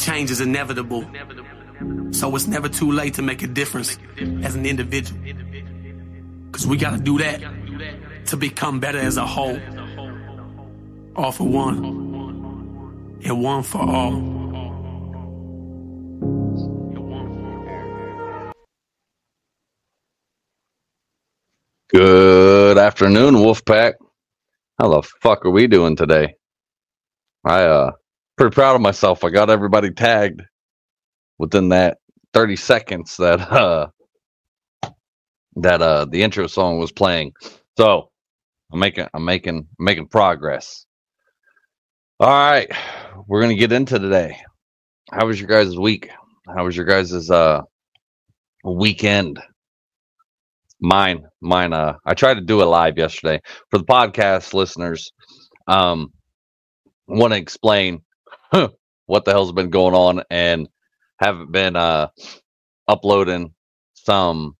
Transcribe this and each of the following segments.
change is inevitable. So it's never too late to make a difference as an individual. Cause we gotta do that to become better as a whole. All for one, and one for all. Good afternoon, Wolfpack. How the fuck are we doing today? I uh pretty proud of myself. I got everybody tagged within that 30 seconds that uh that uh the intro song was playing. So I'm making I'm making making progress. All right, we're gonna get into today. How was your guys' week? How was your guys' uh weekend? Mine, mine. Uh, I tried to do it live yesterday for the podcast listeners. Um, want to explain what the hell's been going on and haven't been uh uploading some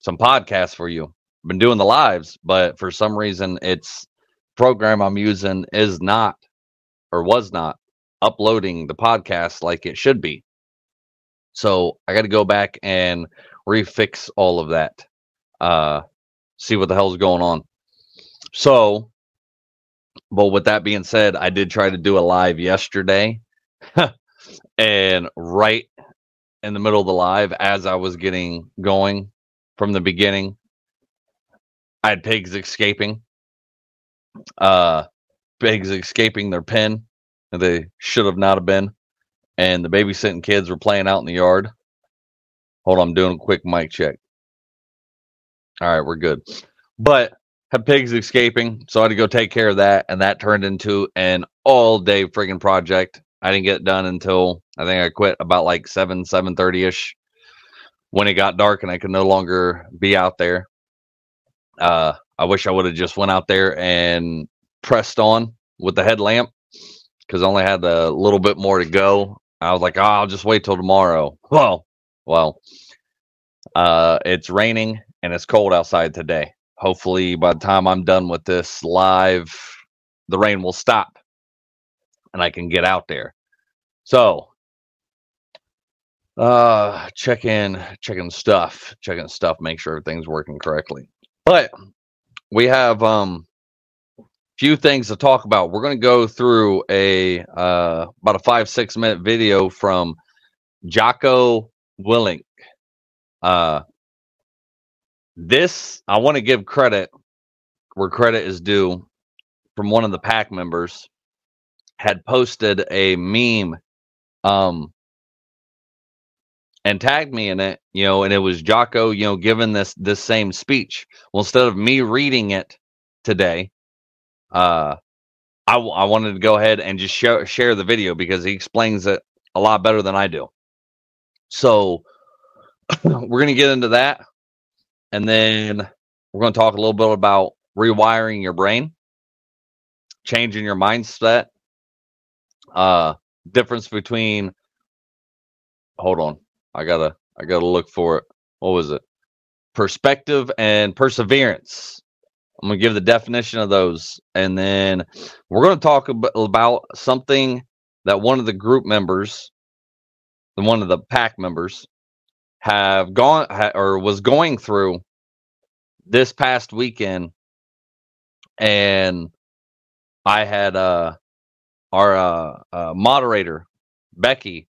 some podcasts for you. Been doing the lives, but for some reason, it's program I'm using is not or was not uploading the podcast like it should be. So I got to go back and refix all of that uh, see what the hell's going on. So, but with that being said, I did try to do a live yesterday, and right in the middle of the live, as I was getting going from the beginning, I had pigs escaping. Uh, pigs escaping their pen. They should have not have been. And the babysitting kids were playing out in the yard. Hold on, I'm doing a quick mic check. All right, we're good. But pigs escaping, so I had to go take care of that, and that turned into an all day friggin' project. I didn't get done until I think I quit about like seven, seven thirty ish when it got dark and I could no longer be out there. Uh, I wish I would have just went out there and pressed on with the headlamp because I only had a little bit more to go. I was like, oh, I'll just wait till tomorrow. Well, well, uh, it's raining and it's cold outside today. Hopefully, by the time I'm done with this live, the rain will stop and I can get out there. So, uh, check in, checking stuff, checking stuff, make sure everything's working correctly. But we have um few things to talk about. We're going to go through a uh about a 5 6 minute video from Jocko Willink. Uh this I want to give credit where credit is due from one of the pack members had posted a meme um and tagged me in it, you know, and it was Jocko, you know, giving this this same speech. Well, instead of me reading it today, uh I, w- I wanted to go ahead and just share share the video because he explains it a lot better than I do. So we're gonna get into that. And then we're going to talk a little bit about rewiring your brain, changing your mindset, uh, difference between, hold on, I gotta, I gotta look for it. What was it? Perspective and perseverance. I'm gonna give the definition of those, and then we're gonna talk about something that one of the group members, the one of the pack members, have gone ha, or was going through this past weekend and I had uh our uh, uh, moderator Becky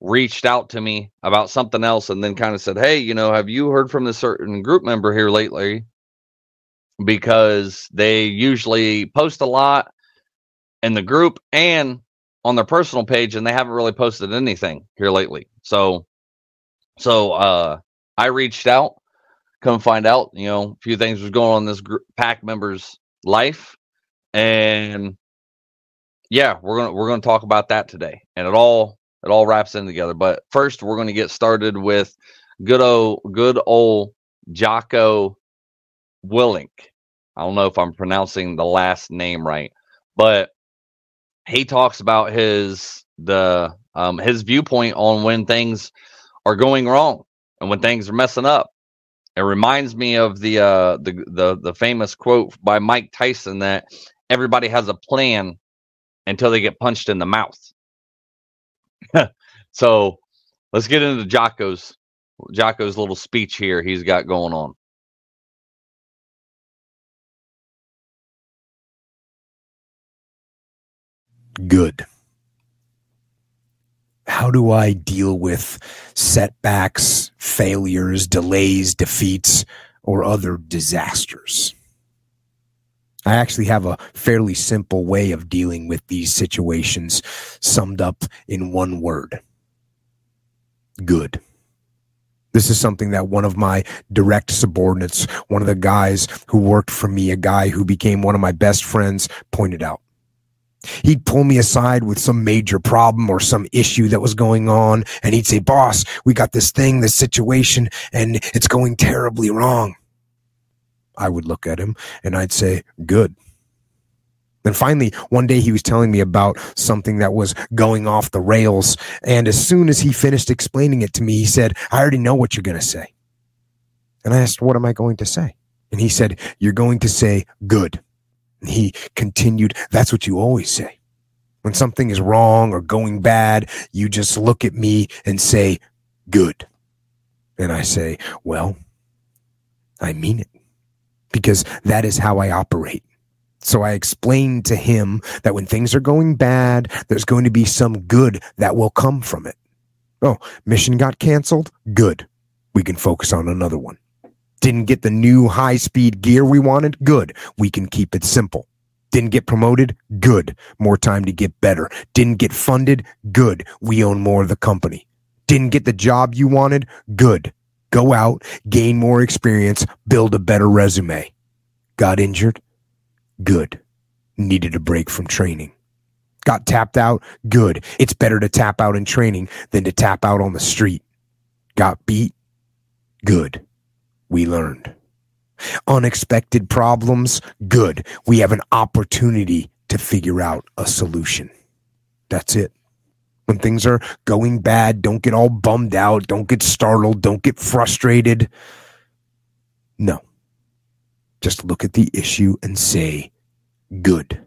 reached out to me about something else and then kind of said, "Hey, you know, have you heard from this certain group member here lately?" Because they usually post a lot in the group and on their personal page and they haven't really posted anything here lately. So so uh, I reached out, come find out, you know, a few things was going on this group, pack member's life, and yeah, we're gonna we're gonna talk about that today, and it all it all wraps in together. But first, we're gonna get started with good old good old Jocko Willink. I don't know if I'm pronouncing the last name right, but he talks about his the um, his viewpoint on when things are going wrong and when things are messing up. It reminds me of the uh, the the the famous quote by Mike Tyson that everybody has a plan until they get punched in the mouth. so let's get into Jocko's Jocko's little speech here he's got going on. Good. How do I deal with setbacks, failures, delays, defeats, or other disasters? I actually have a fairly simple way of dealing with these situations summed up in one word good. This is something that one of my direct subordinates, one of the guys who worked for me, a guy who became one of my best friends, pointed out. He'd pull me aside with some major problem or some issue that was going on, and he'd say, Boss, we got this thing, this situation, and it's going terribly wrong. I would look at him and I'd say, Good. Then finally, one day he was telling me about something that was going off the rails. And as soon as he finished explaining it to me, he said, I already know what you're going to say. And I asked, What am I going to say? And he said, You're going to say good. He continued, That's what you always say. When something is wrong or going bad, you just look at me and say, Good. And I say, Well, I mean it because that is how I operate. So I explained to him that when things are going bad, there's going to be some good that will come from it. Oh, mission got canceled? Good. We can focus on another one. Didn't get the new high speed gear we wanted? Good. We can keep it simple. Didn't get promoted? Good. More time to get better. Didn't get funded? Good. We own more of the company. Didn't get the job you wanted? Good. Go out, gain more experience, build a better resume. Got injured? Good. Needed a break from training. Got tapped out? Good. It's better to tap out in training than to tap out on the street. Got beat? Good. We learned. Unexpected problems? Good. We have an opportunity to figure out a solution. That's it. When things are going bad, don't get all bummed out. Don't get startled. Don't get frustrated. No. Just look at the issue and say, good.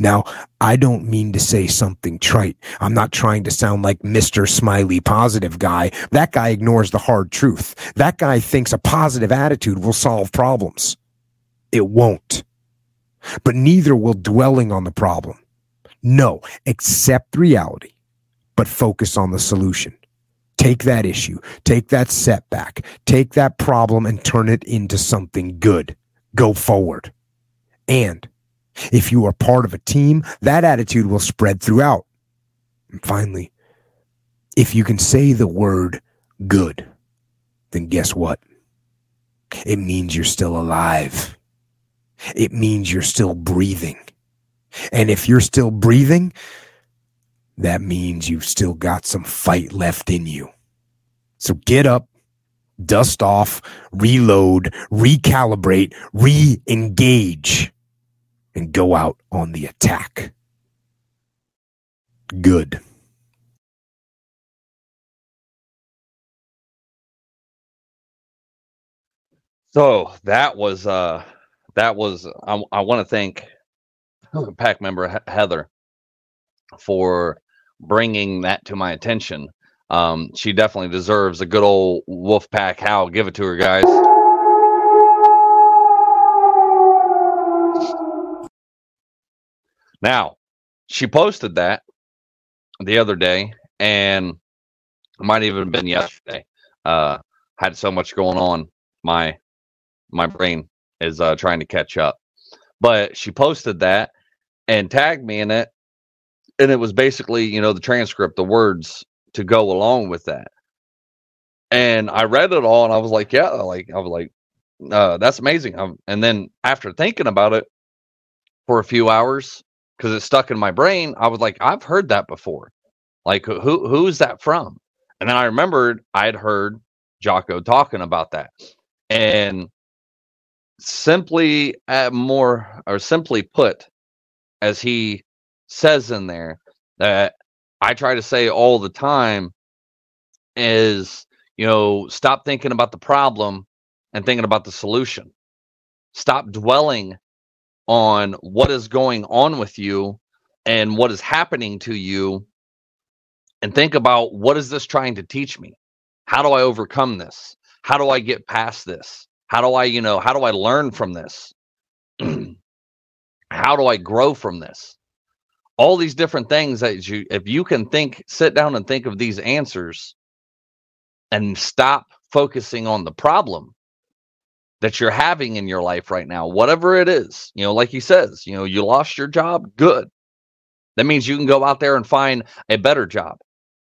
Now, I don't mean to say something trite. I'm not trying to sound like Mr. Smiley positive guy. That guy ignores the hard truth. That guy thinks a positive attitude will solve problems. It won't. But neither will dwelling on the problem. No, accept reality, but focus on the solution. Take that issue, take that setback, take that problem and turn it into something good. Go forward. And if you are part of a team, that attitude will spread throughout. And finally, if you can say the word good, then guess what? It means you're still alive. It means you're still breathing. And if you're still breathing, that means you've still got some fight left in you. So get up, dust off, reload, recalibrate, re engage, and go out on the attack. Good. So that was uh that was I, I want to thank pack member Heather for bringing that to my attention. Um, she definitely deserves a good old wolf pack howl. Give it to her, guys. Now, she posted that the other day, and might even have been yesterday. Uh, had so much going on, my my brain is uh, trying to catch up. But she posted that, and tagged me in it. And it was basically, you know, the transcript, the words to go along with that. And I read it all and I was like, yeah, like, I was like, uh, that's amazing. Um, and then after thinking about it for a few hours, because it stuck in my brain, I was like, I've heard that before. Like, who who's that from? And then I remembered I had heard Jocko talking about that. And simply uh, more or simply put, as he says in there that I try to say all the time is, you know, stop thinking about the problem and thinking about the solution. Stop dwelling on what is going on with you and what is happening to you and think about what is this trying to teach me? How do I overcome this? How do I get past this? How do I, you know, how do I learn from this? how do I grow from this? All these different things that you, if you can think, sit down and think of these answers and stop focusing on the problem that you're having in your life right now, whatever it is, you know, like he says, you know, you lost your job, good. That means you can go out there and find a better job.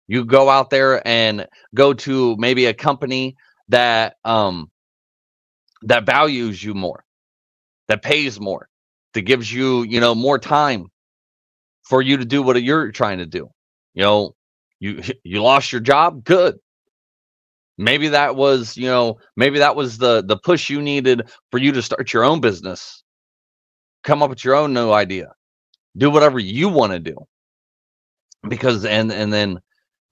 You go out there and go to maybe a company that um that values you more, that pays more, that gives you, you know, more time for you to do what you're trying to do. You know, you you lost your job, good. Maybe that was, you know, maybe that was the the push you needed for you to start your own business. Come up with your own new idea. Do whatever you want to do. Because and and then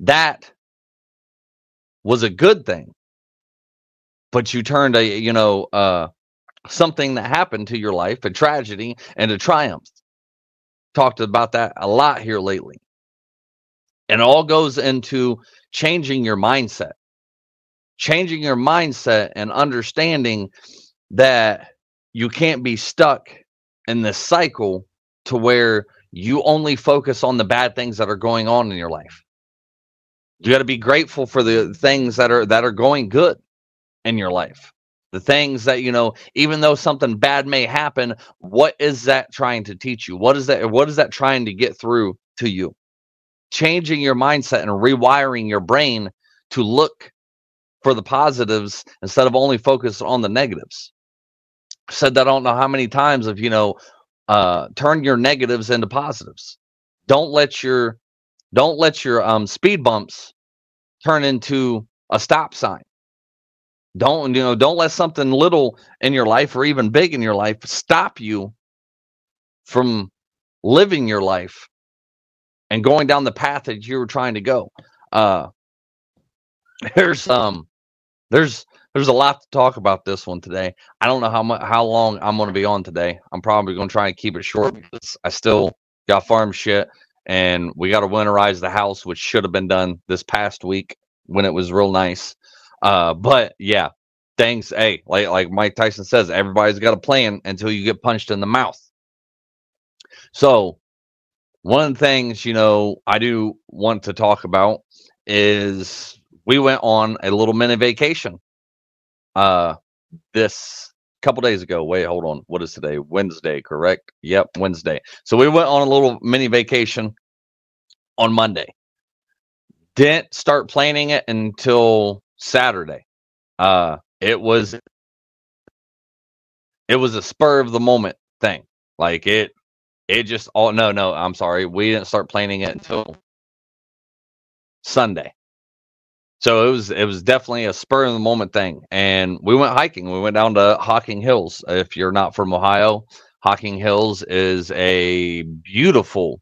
that was a good thing. But you turned a, you know, uh something that happened to your life, a tragedy and a triumph. Talked about that a lot here lately. And all goes into changing your mindset changing your mindset and understanding that you can't be stuck in this cycle to where you only focus on the bad things that are going on in your life. You got to be grateful for the things that are that are going good in your life. The things that you know, even though something bad may happen, what is that trying to teach you? What is that what is that trying to get through to you? Changing your mindset and rewiring your brain to look for the positives instead of only focus on the negatives. Said that I don't know how many times of you know, uh, turn your negatives into positives. Don't let your don't let your um, speed bumps turn into a stop sign. Don't you know? Don't let something little in your life or even big in your life stop you from living your life and going down the path that you were trying to go. Uh, there's um there's there's a lot to talk about this one today. I don't know how much how long I'm going to be on today. I'm probably going to try and keep it short because I still got farm shit and we got to winterize the house, which should have been done this past week when it was real nice. Uh, but yeah, things. Hey, like like Mike Tyson says, everybody's got a plan until you get punched in the mouth. So one of the things you know I do want to talk about is we went on a little mini vacation uh this couple days ago. Wait hold on. What is today? Wednesday correct? Yep wednesday. So we went on a little mini vacation on monday. Didn't start planning it until saturday. Uh it was it was a spur of the moment thing. Like it it just oh no no i'm sorry. We didn't start planning it until sunday so it was it was definitely a spur of the moment thing. And we went hiking. We went down to Hocking Hills. If you're not from Ohio, Hocking Hills is a beautiful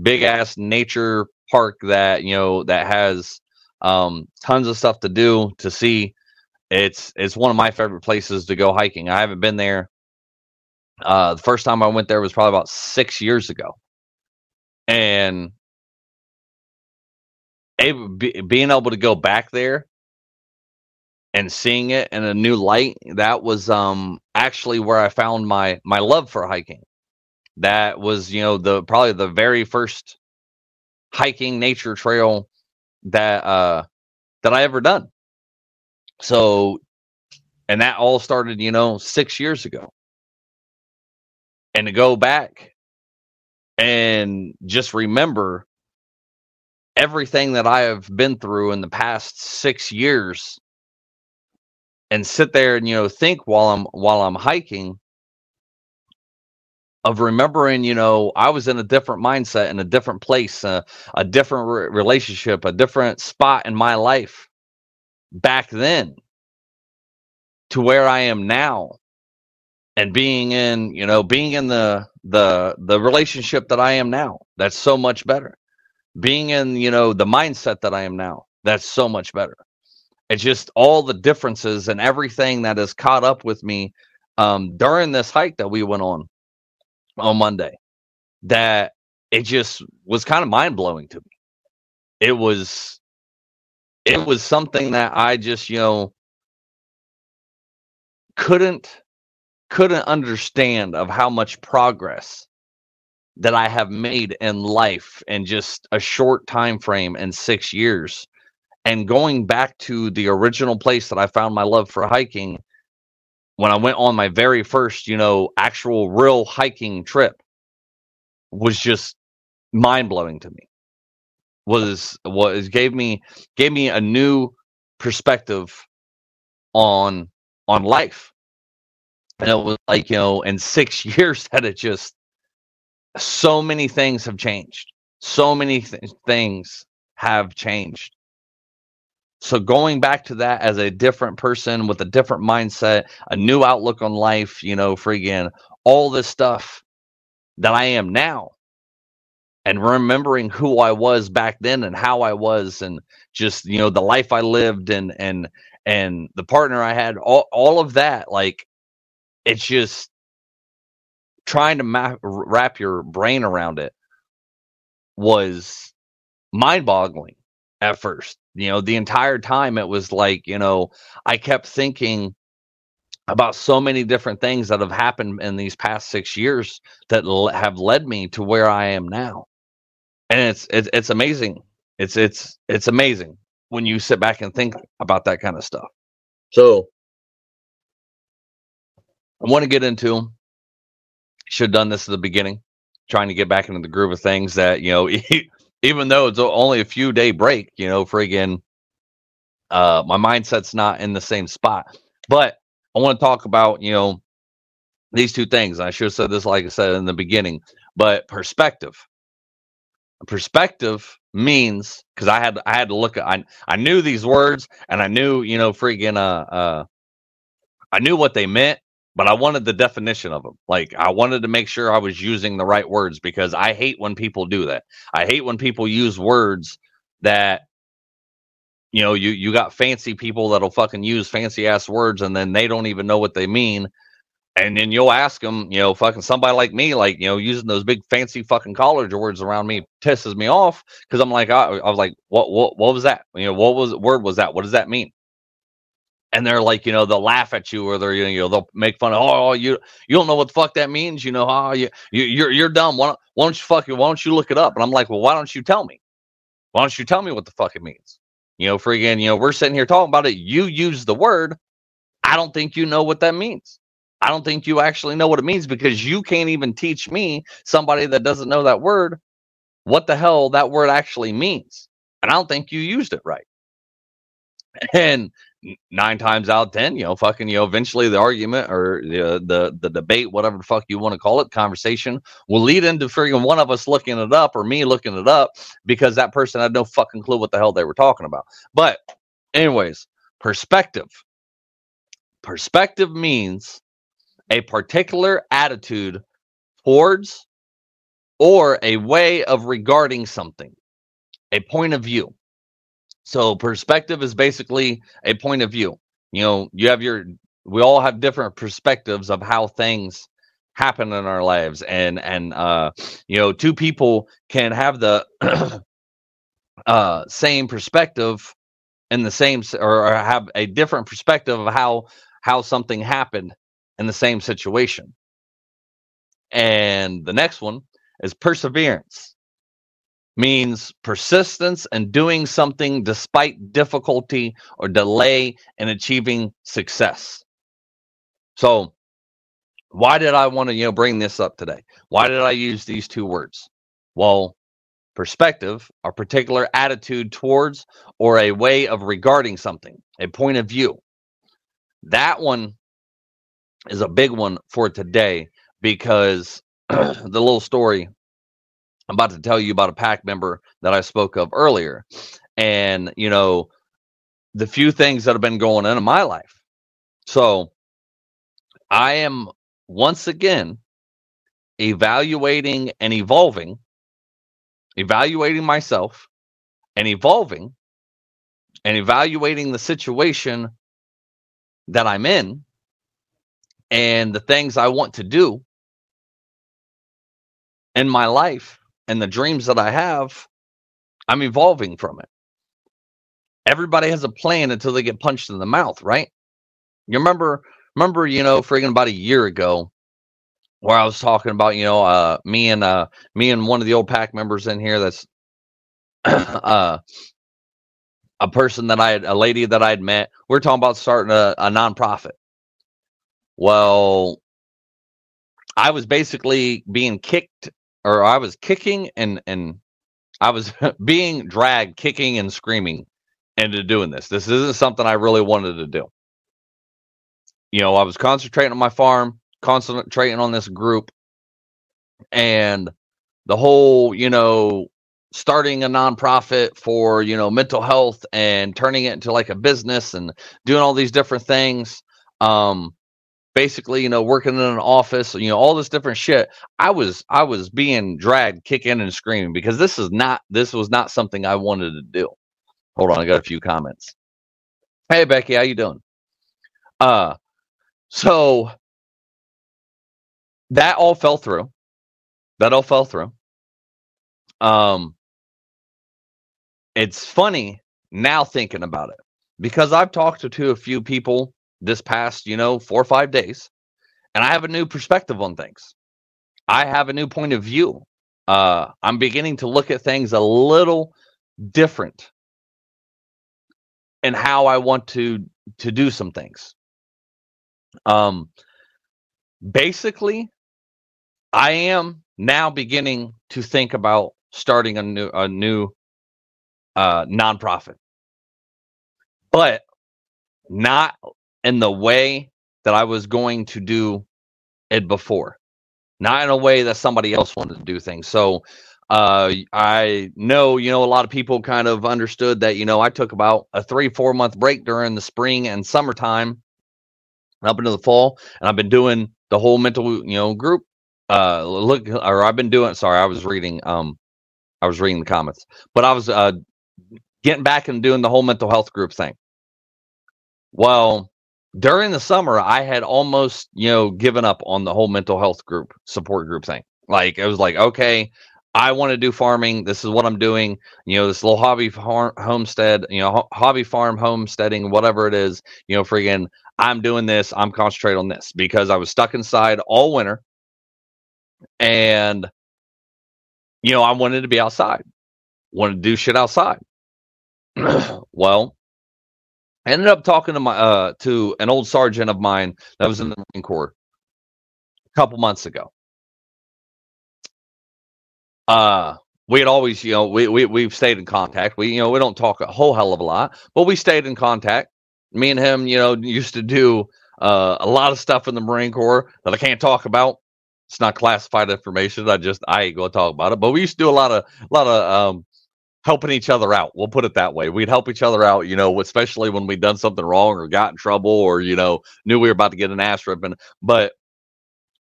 big ass nature park that, you know, that has um tons of stuff to do to see. It's it's one of my favorite places to go hiking. I haven't been there. Uh the first time I went there was probably about 6 years ago. And able, be, being able to go back there and seeing it in a new light that was um actually where i found my my love for hiking. That was you know the probably the very first hiking nature trail that uh that i ever done. So and that all started you know 6 years ago. And to go back and just remember everything that I have been through in the past six years and sit there and you know think while I'm while I'm hiking of remembering you know I was in a different mindset in a different place uh, a different re- relationship a different spot in my life back then to where I am now. And being in you know being in the the the relationship that I am now that's so much better being in you know the mindset that i am now that's so much better. It's just all the differences and everything that has caught up with me um, during this hike that we went on on monday that it just was kind of mind-blowing to me. It was it was something that I just, you know, couldn't couldn't understand of how much progress that I have made in life in just a short time frame in 6 years and going back to the original place that I found my love for hiking when I went on my very first, you know, actual real hiking trip was just mind blowing to me. Was was gave me gave me a new perspective on on life. And it was like, you know, in six years that it just so many things have changed. So many th- things have changed. So going back to that as a different person with a different mindset, a new outlook on life, you know, friggin' all this stuff that I am now. And remembering who I was back then and how I was and just, you know, the life I lived and and and the partner I had, all, all of that, like it's just trying to ma- wrap your brain around it was mind boggling at first. You know the entire time it was like you know i kept thinking about so many different things that have happened in these past six years that l- have led me to where i am now. And it's it's, it's amazing. It's it's it's amazing when you sit back and think about that kind of stuff. So i want to get into should have done this at the beginning trying to get back into the groove of things that you know even though it's only a few day break, you know, friggin' uh, my mindset's not in the same spot. But I want to talk about, you know, these two things. I should have said this, like I said in the beginning, but perspective. Perspective means because I had I had to look at I I knew these words and I knew you know friggin' uh uh I knew what they meant but I wanted the definition of them. Like I wanted to make sure I was using the right words because I hate when people do that. I hate when people use words that you know, you you got fancy people that'll fucking use fancy ass words and then they don't even know what they mean. And then you'll ask them, you know, fucking somebody like me, like, you know, using those big fancy fucking college words around me pisses me off because I'm like, I, I was like, what, what, what was that? You know, what was word was that? What does that mean? And they're like, you know, they'll laugh at you or they're, you know, they'll make fun of, oh, you, you don't know what the fuck that means, you know, oh, you, you you're, you're dumb. Why don't, why don't you why don't you look it up? And I'm like, well, why don't you tell me? Why don't you tell me what the fuck it means? You know, freaking, you know, we're sitting here talking about it. You use the word. I don't think you know what that means. I don't think you actually know what it means because you can't even teach me, somebody that doesn't know that word, what the hell that word actually means. And I don't think you used it right. And nine times out of ten, you know, fucking, you know, eventually the argument or the uh, the the debate, whatever the fuck you want to call it, conversation will lead into freaking one of us looking it up or me looking it up because that person had no fucking clue what the hell they were talking about. But, anyways, perspective. Perspective means a particular attitude towards or a way of regarding something, a point of view. So perspective is basically a point of view. You know, you have your we all have different perspectives of how things happen in our lives and and uh you know, two people can have the uh same perspective in the same or have a different perspective of how how something happened in the same situation. And the next one is perseverance means persistence and doing something despite difficulty or delay in achieving success. So, why did I want to, you know, bring this up today? Why did I use these two words? Well, perspective, a particular attitude towards or a way of regarding something, a point of view. That one is a big one for today because the little story I'm about to tell you about a pack member that I spoke of earlier. And, you know, the few things that have been going on in my life. So I am once again evaluating and evolving, evaluating myself and evolving and evaluating the situation that I'm in and the things I want to do in my life and the dreams that I have I'm evolving from it. Everybody has a plan until they get punched in the mouth, right? You remember, remember, you know, friggin' about a year ago, where I was talking about, you know, uh, me and uh, me and one of the old pack members in here. That's uh, a person that I had, a lady that I'd met. We are talking about starting a, a nonprofit. Well, I was basically being kicked, or I was kicking and and I was being dragged, kicking and screaming into doing this. This isn't something I really wanted to do. You know, I was concentrating on my farm, concentrating on this group, and the whole, you know, starting a nonprofit for, you know, mental health and turning it into like a business and doing all these different things. Um, basically, you know, working in an office, you know, all this different shit. I was I was being dragged, kicking and screaming because this is not this was not something I wanted to do. Hold on, I got a few comments. Hey Becky, how you doing? Uh so that all fell through. That all fell through. Um it's funny now thinking about it because I've talked to, to a few people this past, you know, four or five days, and I have a new perspective on things. I have a new point of view. Uh, I'm beginning to look at things a little different and how I want to to do some things. Um, basically, I am now beginning to think about starting a new a new uh, nonprofit, but not in the way that I was going to do it before, not in a way that somebody else wanted to do things. So uh, I know, you know, a lot of people kind of understood that, you know, I took about a three, four month break during the spring and summertime up into the fall, and I've been doing the whole mental, you know, group. Uh, look, or I've been doing. Sorry, I was reading. Um, I was reading the comments, but I was uh getting back and doing the whole mental health group thing. Well, during the summer, I had almost, you know, given up on the whole mental health group support group thing. Like it was like, okay, I want to do farming. This is what I'm doing. You know, this little hobby farm homestead, you know, ho- hobby farm homesteading, whatever it is, you know, friggin' I'm doing this. I'm concentrating on this because I was stuck inside all winter. And, you know, I wanted to be outside, wanted to do shit outside. well, I ended up talking to my uh to an old sergeant of mine that was in the Marine Corps a couple months ago. Uh we had always, you know, we, we we've stayed in contact. We, you know, we don't talk a whole hell of a lot, but we stayed in contact. Me and him, you know, used to do uh, a lot of stuff in the Marine Corps that I can't talk about. It's not classified information. I just I ain't gonna talk about it. But we used to do a lot of a lot of um helping each other out. We'll put it that way. We'd help each other out, you know, especially when we'd done something wrong or got in trouble or, you know, knew we were about to get an ass ripping. But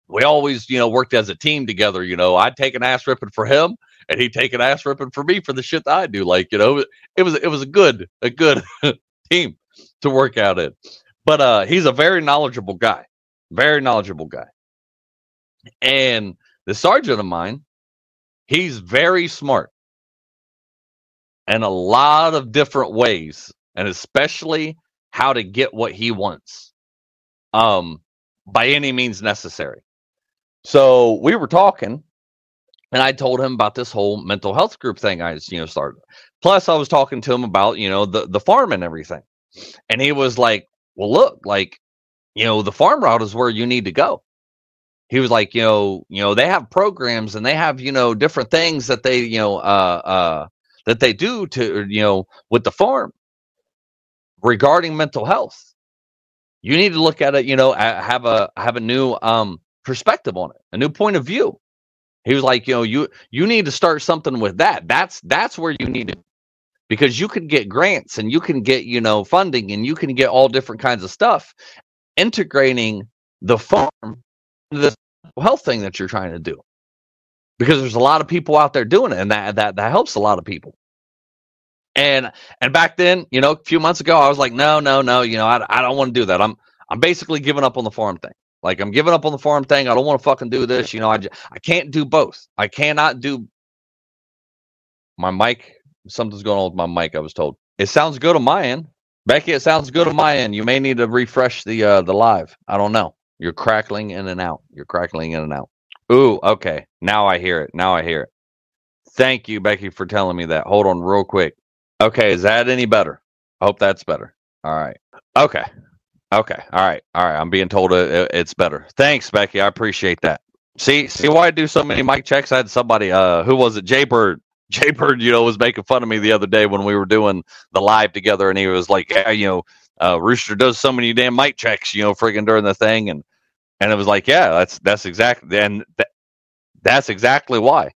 we always, you know, worked as a team together. You know, I'd take an ass ripping for him and he'd take an ass ripping for me for the shit that I do. Like, you know, it was it was a good, a good team to work out in. But uh he's a very knowledgeable guy. Very knowledgeable guy. And the sergeant of mine, he's very smart in a lot of different ways, and especially how to get what he wants um, by any means necessary. So we were talking, and I told him about this whole mental health group thing I you know started. Plus, I was talking to him about you know the the farm and everything, and he was like, "Well, look, like you know the farm route is where you need to go." He was like, you know, you know, they have programs and they have, you know, different things that they, you know, uh, uh, that they do to you know with the farm regarding mental health. You need to look at it you know have a have a new um perspective on it a new point of view. He was like you know you you need to start something with that. That's that's where you need it because you can get grants and you can get you know funding and you can get all different kinds of stuff integrating the farm the health thing that you're trying to do because there's a lot of people out there doing it and that that that helps a lot of people and and back then you know a few months ago i was like no no no you know i, I don't want to do that i'm i'm basically giving up on the farm thing like i'm giving up on the farm thing i don't want to fucking do this you know i just, i can't do both i cannot do my mic Something's going on with my mic. I was told it sounds good on my end. Becky, it sounds good on my end. You may need to refresh the uh the live. I don't know. You're crackling in and out. You're crackling in and out. Ooh, okay. Now I hear it. Now I hear it. Thank you, Becky, for telling me that. Hold on real quick. Okay, is that any better? I hope that's better. All right. Okay. Okay. All right. All right. I'm being told it, it's better. Thanks, Becky. I appreciate that. See, see why I do so many mic checks. I had somebody, uh, who was it? Jay Bird. Jay Bird, you know, was making fun of me the other day when we were doing the live together, and he was like, yeah, you know, uh, Rooster does so many damn mic checks, you know, freaking during the thing, and and it was like, yeah, that's that's exactly, and th- that's exactly why.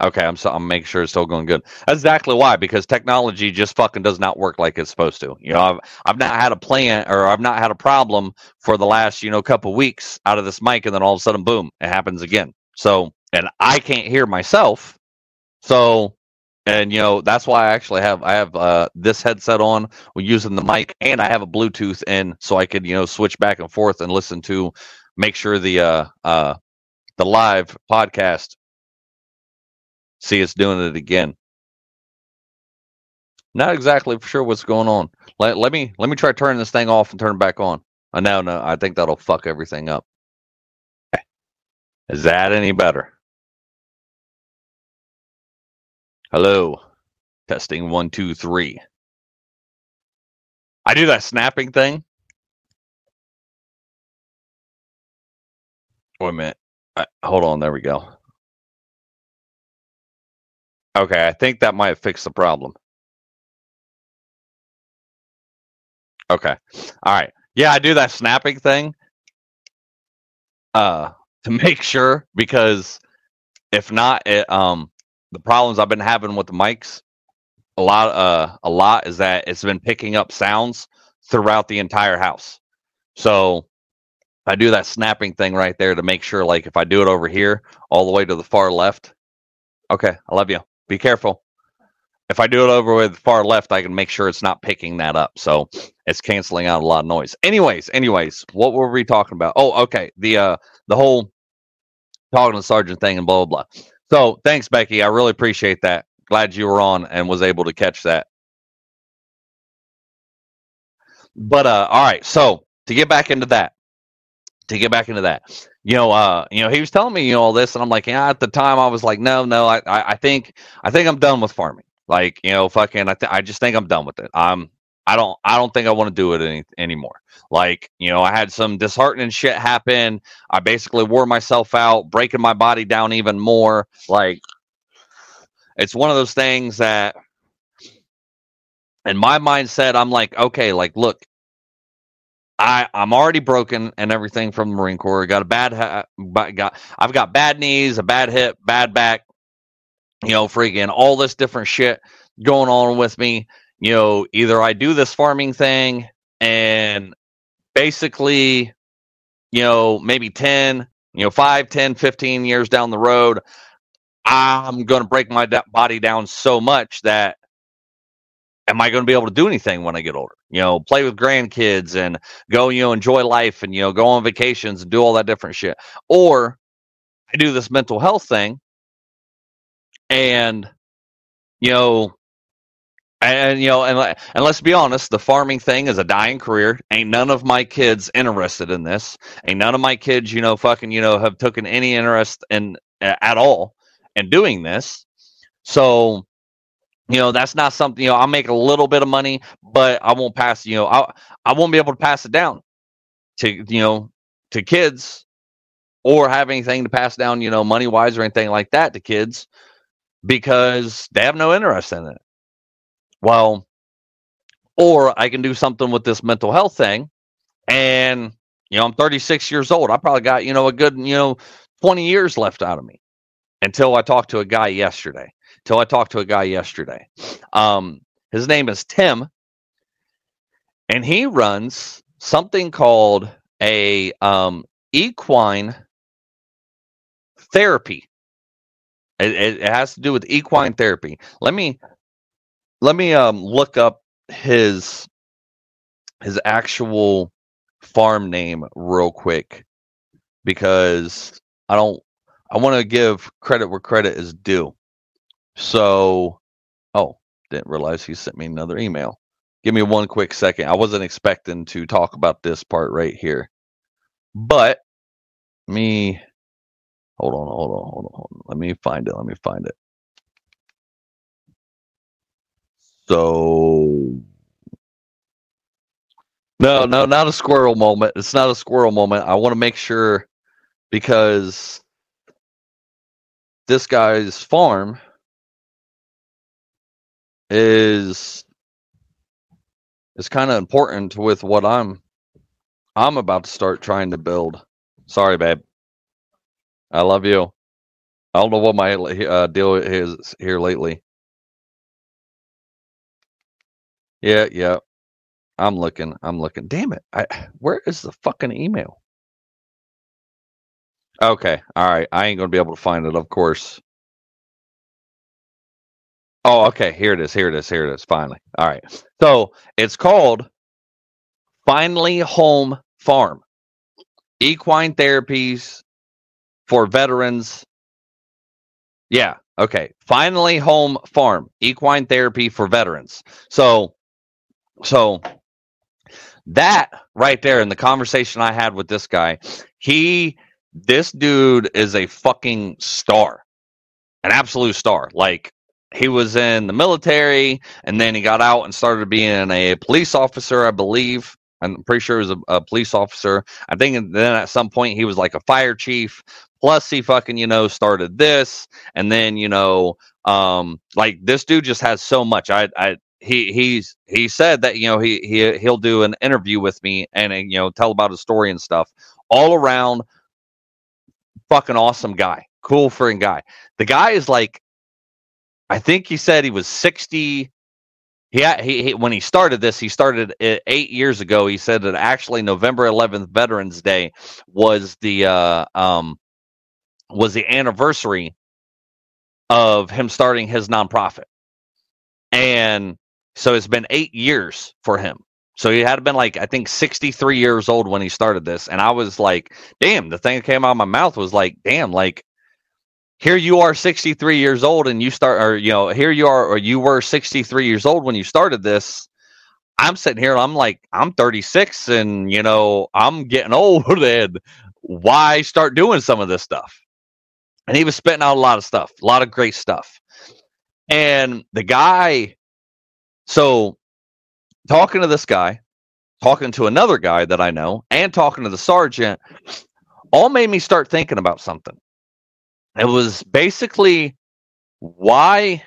Okay, I'm so I'm making sure it's still going good. That's exactly why, because technology just fucking does not work like it's supposed to. You know, I've I've not had a plan or I've not had a problem for the last you know couple weeks out of this mic, and then all of a sudden, boom, it happens again. So, and I can't hear myself. So, and you know that's why I actually have I have uh, this headset on. We're using the mic, and I have a Bluetooth in, so I could you know switch back and forth and listen to, make sure the uh uh the live podcast See, us doing it again. Not exactly sure what's going on. Let, let me let me try turning this thing off and turn it back on. I know, no, I think that'll fuck everything up. Is that any better? Hello. Testing one, two, three. I do that snapping thing. Wait a minute. Hold on. There we go. Okay, I think that might fix the problem. Okay. All right. Yeah, I do that snapping thing uh to make sure because if not it um the problems I've been having with the mics a lot uh a lot is that it's been picking up sounds throughout the entire house. So I do that snapping thing right there to make sure like if I do it over here all the way to the far left. Okay, I love you be careful. If I do it over with far left, I can make sure it's not picking that up. So it's canceling out a lot of noise. Anyways, anyways, what were we talking about? Oh, okay. The uh the whole talking to sergeant thing and blah blah blah. So thanks, Becky. I really appreciate that. Glad you were on and was able to catch that. But uh all right, so to get back into that, to get back into that you know, uh, you know, he was telling me you know, all this, and I'm like, yeah. At the time, I was like, no, no, I, I, I think, I think I'm done with farming. Like, you know, fucking, I, th- I just think I'm done with it. I'm, I don't, I don't think I want to do it any anymore. Like, you know, I had some disheartening shit happen. I basically wore myself out, breaking my body down even more. Like, it's one of those things that, in my mindset, I'm like, okay, like, look, I I'm already broken and everything from the Marine Corps. Got a bad ha- got I've got bad knees, a bad hip, bad back. You know, freaking all this different shit going on with me. You know, either I do this farming thing and basically, you know, maybe 10, you know, 5, 10, 15 years down the road, I'm going to break my body down so much that am I going to be able to do anything when I get older? You know, play with grandkids and go, you know, enjoy life and, you know, go on vacations and do all that different shit. Or I do this mental health thing and, you know, and you know, and and let's be honest, the farming thing is a dying career. Ain't none of my kids interested in this. Ain't none of my kids, you know, fucking, you know, have taken any interest in at all in doing this. So you know that's not something you know i'll make a little bit of money but i won't pass you know i i won't be able to pass it down to you know to kids or have anything to pass down you know money wise or anything like that to kids because they have no interest in it. Well or i can do something with this mental health thing and you know i'm 36 years old. I probably got you know a good you know 20 years left out of me until i talked to a guy yesterday till I talked to a guy yesterday. Um, his name is Tim, and he runs something called a um, equine therapy. It, it, it, has to do with equine therapy. Let me let me um, look up his his actual farm name real quick because I don't I want to give credit where credit is due. So, oh, didn't realize he sent me another email. Give me one quick second. I wasn't expecting to talk about this part right here. But me hold on, hold on, hold on, hold on. Let me find it. Let me find it. So no, no, not a squirrel moment. It's not a squirrel moment. I want to make sure because this guy's farm is is kind of important with what I'm I'm about to start trying to build. Sorry, babe. I love you. I don't know what my uh, deal is here lately. Yeah, yeah. I'm looking. I'm looking. Damn it. I where is the fucking email? Okay. All right. I ain't to be able to find it, of course. Oh, okay. Here it is. Here it is. Here it is. Finally. All right. So it's called Finally Home Farm Equine Therapies for Veterans. Yeah. Okay. Finally Home Farm Equine Therapy for Veterans. So, so that right there in the conversation I had with this guy, he, this dude is a fucking star, an absolute star. Like he was in the military and then he got out and started being a police officer, I believe. I'm pretty sure he was a, a, police officer. I think then at some point he was like a fire chief. Plus he fucking, you know, started this. And then, you know, um, like this dude just has so much. I I he he's he said that, you know, he he he'll do an interview with me and, and you know, tell about his story and stuff. All around fucking awesome guy. Cool friend guy. The guy is like I think he said he was 60. He, he, he when he started this, he started eight years ago. He said that actually November 11th, Veterans Day, was the uh, um, was the anniversary of him starting his nonprofit, and so it's been eight years for him. So he had been like I think 63 years old when he started this, and I was like, "Damn!" The thing that came out of my mouth was like, "Damn!" Like here you are 63 years old and you start or you know here you are or you were 63 years old when you started this. I'm sitting here i'm like i'm 36 and you know i'm getting old and why start doing some of this stuff? And he was spitting out a lot of stuff a lot of great stuff. And the guy so talking to this guy talking to another guy that i know and talking to the sergeant all made me start thinking about something it was basically why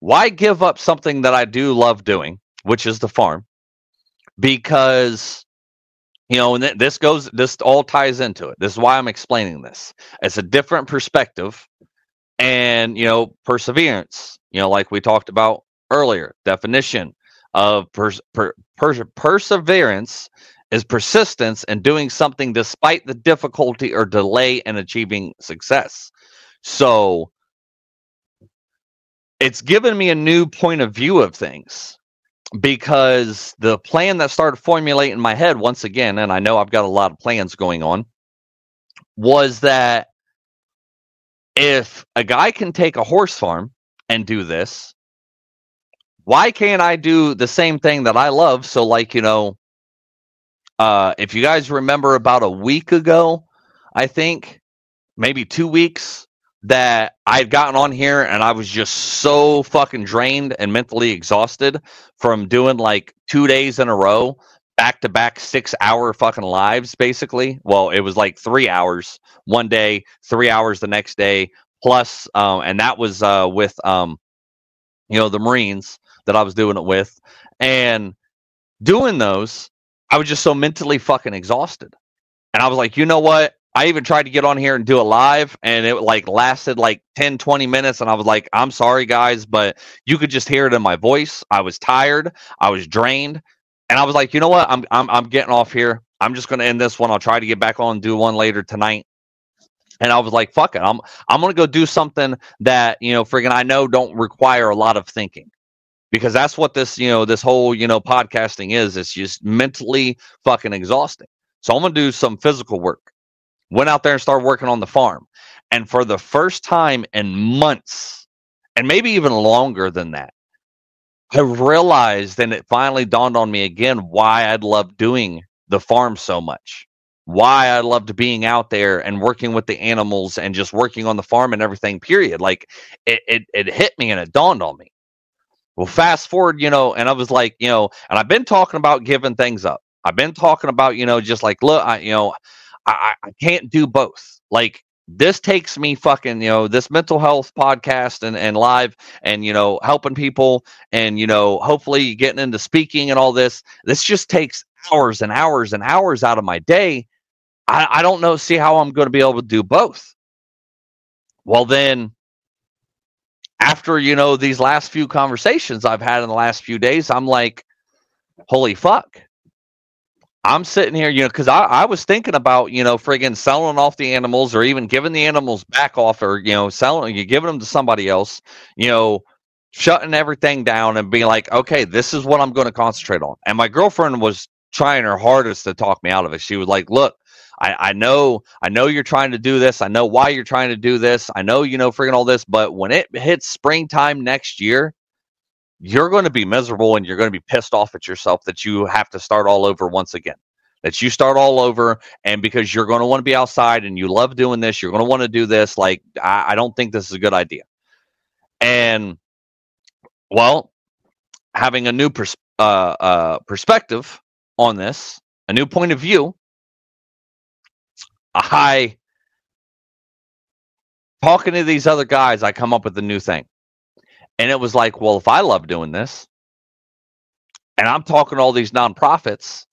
why give up something that I do love doing, which is the farm, because you know, and th- this goes, this all ties into it. This is why I'm explaining this. It's a different perspective, and you know, perseverance. You know, like we talked about earlier, definition of per- per- perseverance is persistence in doing something despite the difficulty or delay in achieving success. So it's given me a new point of view of things because the plan that started formulating in my head once again, and I know I've got a lot of plans going on, was that if a guy can take a horse farm and do this, why can't I do the same thing that I love? So, like, you know, uh, if you guys remember about a week ago, I think maybe two weeks that I'd gotten on here and I was just so fucking drained and mentally exhausted from doing like two days in a row, back to back six hour fucking lives, basically. Well, it was like three hours one day, three hours the next day, plus, um, and that was uh, with, um, you know, the Marines that I was doing it with. And doing those, I was just so mentally fucking exhausted. And I was like, you know what? I even tried to get on here and do it live and it like lasted like 10, 20 minutes. And I was like, I'm sorry, guys, but you could just hear it in my voice. I was tired. I was drained. And I was like, you know what? I'm I'm I'm getting off here. I'm just gonna end this one. I'll try to get back on and do one later tonight. And I was like, fuck it. I'm I'm gonna go do something that, you know, friggin' I know don't require a lot of thinking because that's what this you know this whole you know podcasting is it's just mentally fucking exhausting so i'm gonna do some physical work went out there and started working on the farm and for the first time in months and maybe even longer than that. I realized, and it finally dawned on me again why I'd love doing the farm so much. Why I loved being out there and working with the animals and just working on the farm and everything, period. Like it, it, it hit me and it dawned on me. Well, fast forward, you know, and I was like, you know, and I've been talking about giving things up. I've been talking about, you know, just like, look, I, you know, I, I can't do both. Like this takes me fucking you know this mental health podcast and, and live and you know helping people and you know hopefully getting into speaking and all this this just takes hours and hours and hours out of my day i, I don't know see how i'm going to be able to do both well then after you know these last few conversations i've had in the last few days i'm like holy fuck I'm sitting here, you know, because I, I was thinking about, you know, friggin' selling off the animals or even giving the animals back off or, you know, selling, you giving them to somebody else, you know, shutting everything down and being like, okay, this is what I'm going to concentrate on. And my girlfriend was trying her hardest to talk me out of it. She was like, look, I, I know, I know you're trying to do this. I know why you're trying to do this. I know, you know, friggin' all this, but when it hits springtime next year, you're going to be miserable and you're going to be pissed off at yourself that you have to start all over once again. That you start all over, and because you're going to want to be outside and you love doing this, you're going to want to do this. Like, I, I don't think this is a good idea. And, well, having a new pers- uh, uh, perspective on this, a new point of view, I talking to these other guys, I come up with a new thing. And it was like, well, if I love doing this and I'm talking to all these nonprofits,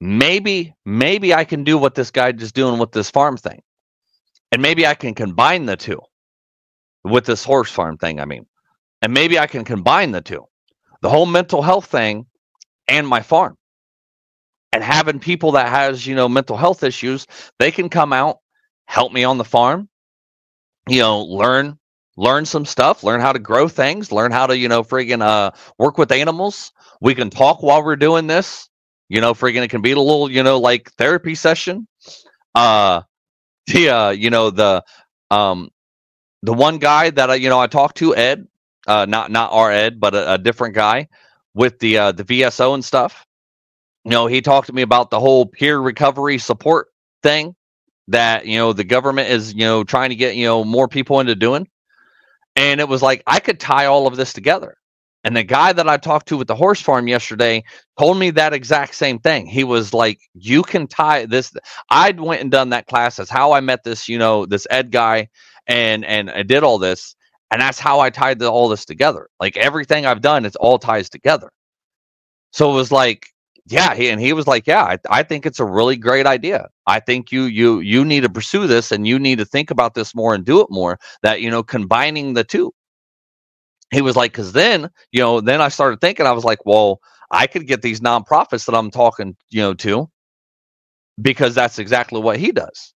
maybe, maybe I can do what this guy is doing with this farm thing. And maybe I can combine the two with this horse farm thing, I mean. And maybe I can combine the two the whole mental health thing and my farm. And having people that has, you know, mental health issues, they can come out, help me on the farm, you know, learn learn some stuff, learn how to grow things, learn how to, you know, friggin' uh, work with animals. We can talk while we're doing this. You know, friggin' it can be a little, you know, like therapy session. Uh, the, uh, you know, the, um, the one guy that I, you know, I talked to, Ed, uh, not not our Ed, but a, a different guy with the uh, the VSO and stuff. You know, he talked to me about the whole peer recovery support thing that you know the government is you know trying to get you know more people into doing and it was like I could tie all of this together. And the guy that I talked to with the horse farm yesterday told me that exact same thing. He was like, "You can tie this." I'd went and done that class. That's how I met this, you know, this Ed guy, and and I did all this, and that's how I tied the, all this together. Like everything I've done, it's all ties together. So it was like yeah he, and he was like yeah I, I think it's a really great idea. I think you you you need to pursue this and you need to think about this more and do it more that you know combining the two. He was like because then you know then i started thinking i was like well i could get these nonprofits that i'm talking you know to because that's exactly what he does.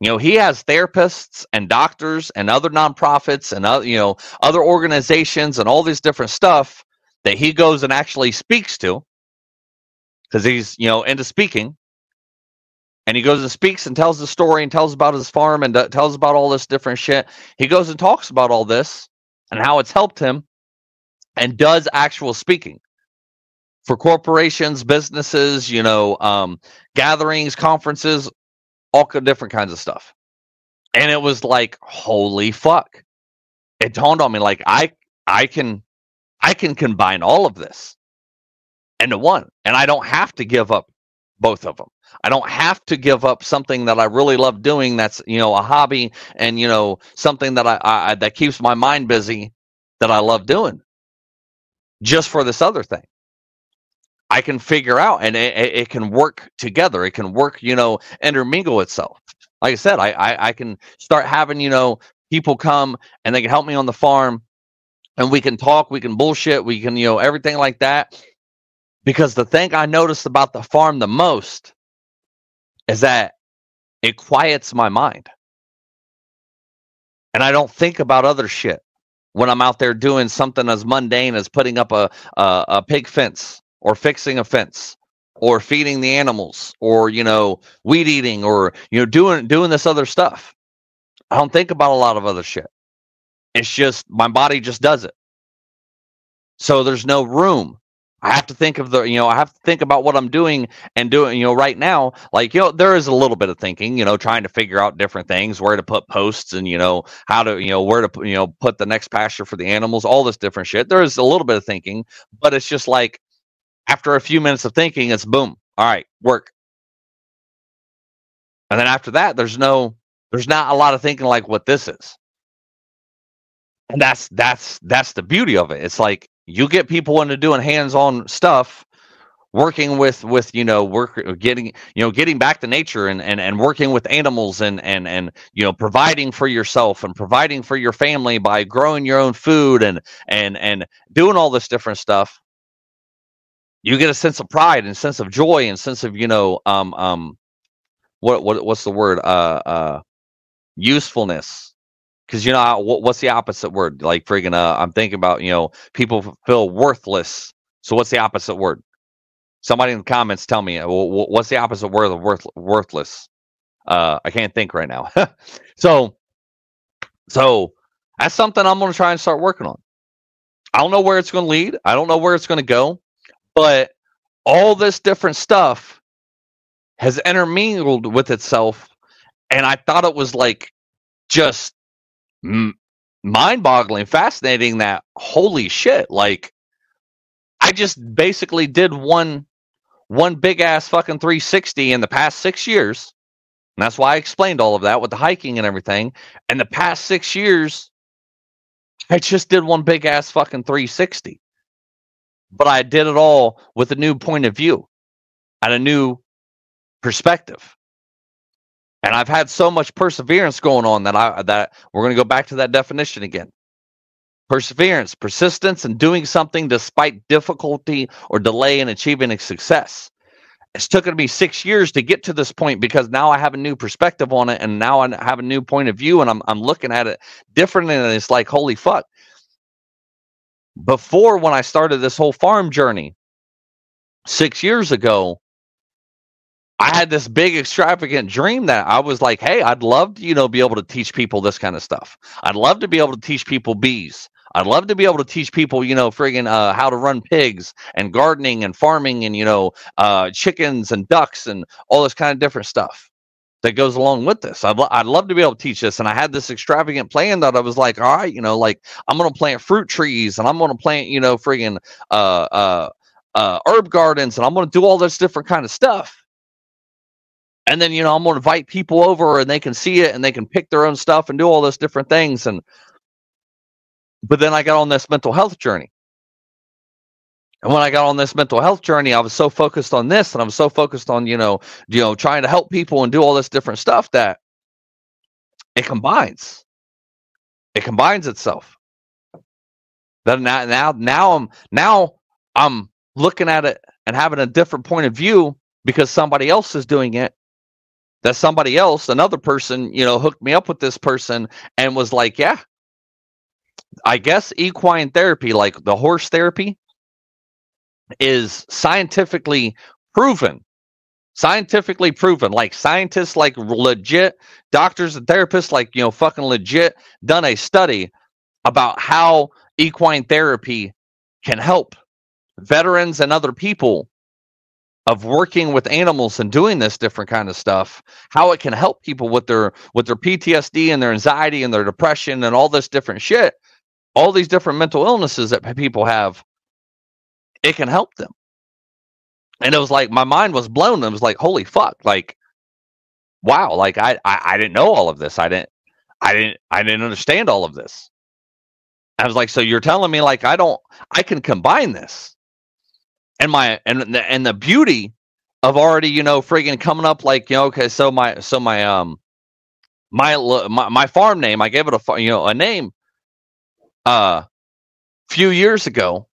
You know he has therapists and doctors and other nonprofits and other you know other organizations and all this different stuff that he goes and actually speaks to because he's you know into speaking. And he goes and speaks and tells the story and tells about his farm and uh, tells about all this different shit. He goes and talks about all this and how it's helped him and does actual speaking for corporations businesses you know um, gatherings conferences all different kinds of stuff. And it was like holy fuck. It dawned on me like i i can i can combine all of this into one. And I don't have to give up both of them. I don't have to give up something that I really love doing. That's you know a hobby and you know something that I, I that keeps my mind busy that I love doing. Just for this other thing, I can figure out and it, it can work together. It can work, you know, intermingle itself. Like I said, I, I I can start having you know people come and they can help me on the farm, and we can talk, we can bullshit, we can you know everything like that because the thing I noticed about the farm the most is that it quiets my mind. And I don't think about other shit when I'm out there doing something as mundane as putting up a, a, a pig fence or fixing a fence or feeding the animals or you know weed eating or you know doing doing this other stuff. I don't think about a lot of other shit. It's just my body just does it. So there's no room. I have to think of the, you know, I have to think about what I'm doing and doing, you know, right now. Like, you know, there is a little bit of thinking, you know, trying to figure out different things, where to put posts and, you know, how to, you know, where to, you know, put the next pasture for the animals, all this different shit. There is a little bit of thinking, but it's just like after a few minutes of thinking, it's boom. All right, work. And then after that, there's no, there's not a lot of thinking like what this is. And that's, that's, that's the beauty of it. It's like, you get people into doing hands-on stuff working with with you know work getting you know getting back to nature and and, and working with animals and and and you know providing for yourself and providing for your family by growing your own food and and and doing all this different stuff you get a sense of pride and sense of joy and sense of you know um um what what what's the word? Uh uh usefulness because you know what, what's the opposite word? Like friggin' uh, I'm thinking about you know people feel worthless. So what's the opposite word? Somebody in the comments tell me what's the opposite word of worth, worthless. Uh, I can't think right now. so, so that's something I'm going to try and start working on. I don't know where it's going to lead. I don't know where it's going to go, but all this different stuff has intermingled with itself, and I thought it was like just m- mind-boggling, fascinating. That holy shit! Like, I just basically did one one big ass fucking 360 in the past six years. And that's why I explained all of that with the hiking and everything. And the past six years, I just did one big ass fucking 360. But I did it all with a new point of view and a new perspective and I've had so much perseverance going on that I that we're going to go back to that definition again. Perseverance, persistence, and doing something despite difficulty or delay in achieving a success. It's taken me six years to get to this point because now I have a new perspective on it, and now I have a new point of view, and I'm I'm looking at it differently, and it's like holy fuck. Before when I started this whole farm journey six years ago, I had this big extravagant dream that I was like, hey, I'd love to, you know, be able to teach people this kind of stuff. I'd love to be able to teach people bees. I'd love to be able to teach people, you know, friggin' uh, how to run pigs and gardening and farming and, you know, uh, chickens and ducks and all this kind of different stuff that goes along with this. I'd, lo- I'd love to be able to teach this. And I had this extravagant plan that I was like, all right, you know, like I'm going to plant fruit trees and I'm going to plant, you know, friggin' uh, uh, uh, herb gardens and I'm going to do all this different kind of stuff and then you know i'm going to invite people over and they can see it and they can pick their own stuff and do all those different things and but then i got on this mental health journey. And when i got on this mental health journey i was so focused on this and i was so focused on you know you know trying to help people and do all this different stuff that it combines. It combines itself. Then now now now i'm now i'm looking at it and having a different point of view because somebody else is doing it that somebody else, another person, you know, hooked me up with this person and was like, yeah, I guess equine therapy, like the horse therapy, is scientifically proven. Scientifically proven. Like scientists, like legit doctors and therapists, like, you know, fucking legit done a study about how equine therapy can help veterans and other people of working with animals and doing this different kind of stuff how it can help people with their with their ptsd and their anxiety and their depression and all this different shit all these different mental illnesses that people have it can help them. And it was like my mind was blown. It was like holy fuck like wow like I, I i didn't know all of this. I didn't i didn't i didn't understand all of this. I was like so you're telling me like i don't i can combine this and my and the, and the beauty of already you know friggin' coming up like you know okay so my so my um my my, my farm name I gave it a you know a name uh few years ago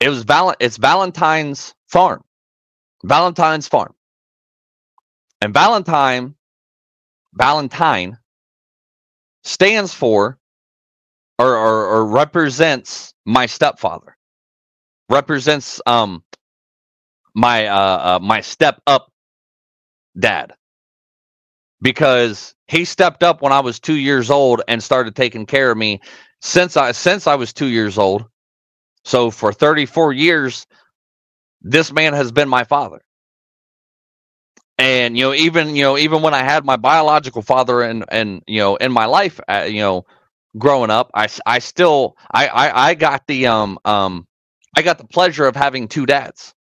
it was val it's Valentine's farm. Valentine's farm. And Valentine Valentine stands for or, or, or represents my stepfather represents um my uh, uh my step up dad. because he stepped up when I was two years old and started taking care of me since I since I was two years old. So for 34 years, this man has been my father. And you know, even you know, even when I had my biological father and and you know in my life, uh, you know, growing up, I I still I, I I got the um um I got the pleasure of having two dads,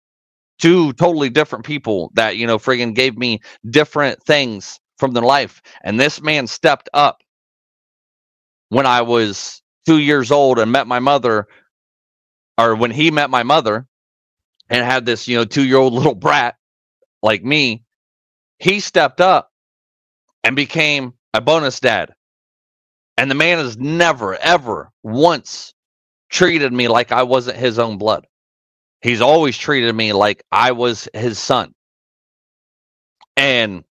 two totally different people that you know friggin' gave me different things from their life, and this man stepped up when I was two years old and met my mother, or when he met my mother, and had this you know two year old little brat like me, he stepped up and became a bonus dad. And the man has never, ever once treated me like I wasn't his own blood. He's always treated me like I was his son. And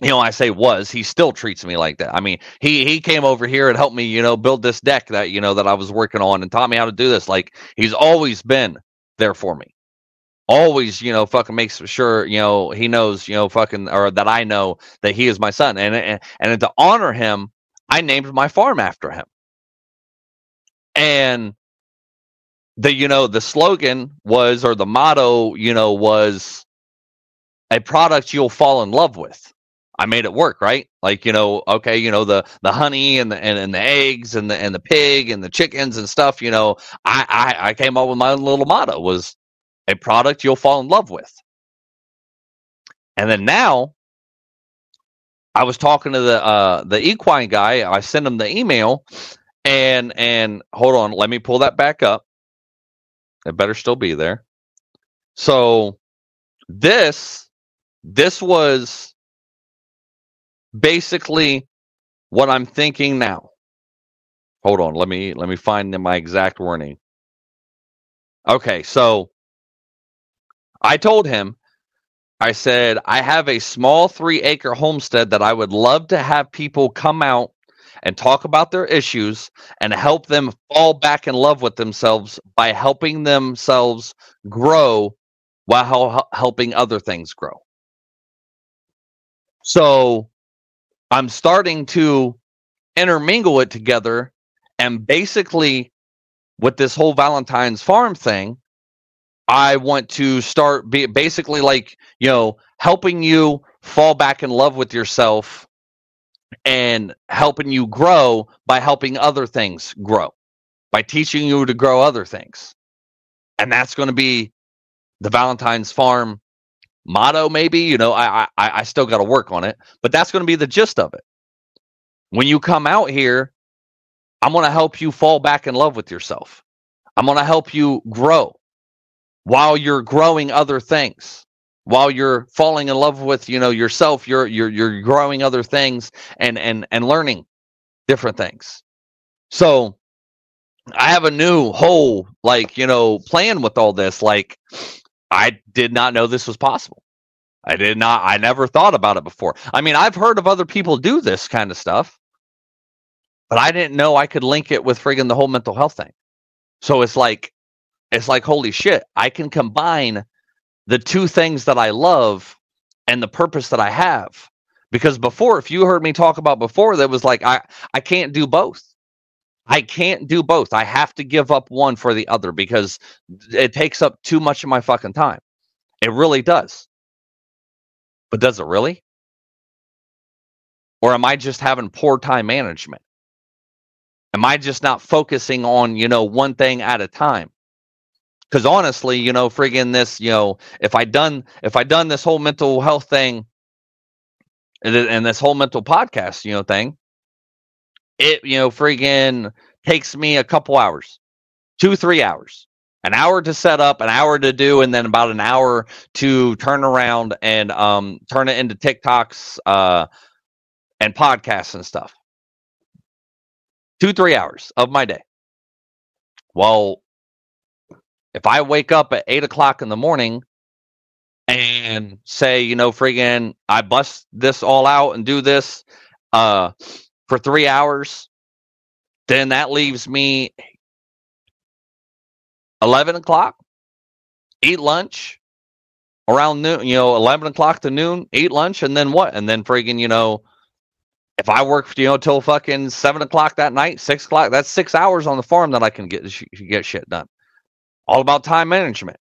you know, I say was, he still treats me like that. I mean, he he came over here and helped me, you know, build this deck that, you know, that I was working on and taught me how to do this. Like he's always been there for me. Always, you know, fucking makes sure, you know, he knows, you know, fucking or that I know that he is my son. And and, and to honor him, I named my farm after him. And the you know the slogan was or the motto you know was a product you'll fall in love with. I made it work right? Like you know okay you know the the honey and the and, and the eggs and the and the pig and the chickens and stuff you know I, I i came up with my own little motto was a product you'll fall in love with. And then now i was talking to the uh the equine guy i sent him the email and and hold on let me pull that back up it better still be there. So this this was basically what I'm thinking now. Hold on, let me let me find my exact wording. Okay, so I told him I said I have a small 3 acre homestead that I would love to have people come out and talk about their issues and help them fall back in love with themselves by helping themselves grow while helping other things grow. So I'm starting to intermingle it together and basically with this whole Valentine's farm thing, I want to start be basically like, you know, helping you fall back in love with yourself and helping you grow by helping other things grow, by teaching you to grow other things. And that's going to be the Valentine's Farm motto, maybe. You know, I I, I still got to work on it, but that's going to be the gist of it. When you come out here, I'm going to help you fall back in love with yourself. I'm going to help you grow while you're growing other things while you're falling in love with you know yourself you're you're you're growing other things and and and learning different things. So i have a new whole like you know plan with all this like i did not know this was possible. I did not i never thought about it before. I mean i've heard of other people do this kind of stuff but i didn't know i could link it with friggin the whole mental health thing. So it's like it's like holy shit i can combine the two things that I love and the purpose that I have. Because before, if you heard me talk about before, that was like I I can't do both. I can't do both. I have to give up one for the other because it takes up too much of my fucking time. It really does. But does it really? Or am I just having poor time management? Am I just not focusing on, you know, one thing at a time? Because honestly, you know, friggin' this, you know, if I done if I done this whole mental health thing and, and this whole mental podcast, you know, thing, it you know, friggin' takes me a couple hours, two three hours, an hour to set up, an hour to do, and then about an hour to turn around and um turn it into TikToks uh and podcasts and stuff. Two three hours of my day. Well, if I wake up at eight o'clock in the morning and say, you know, friggin', I bust this all out and do this uh, for three hours, then that leaves me 11 o'clock, eat lunch, around noon, you know, 11 o'clock to noon, eat lunch, and then what? And then friggin', you know, if I work, you know, till fucking seven o'clock that night, six o'clock, that's six hours on the farm that I can get get shit done. All about time management.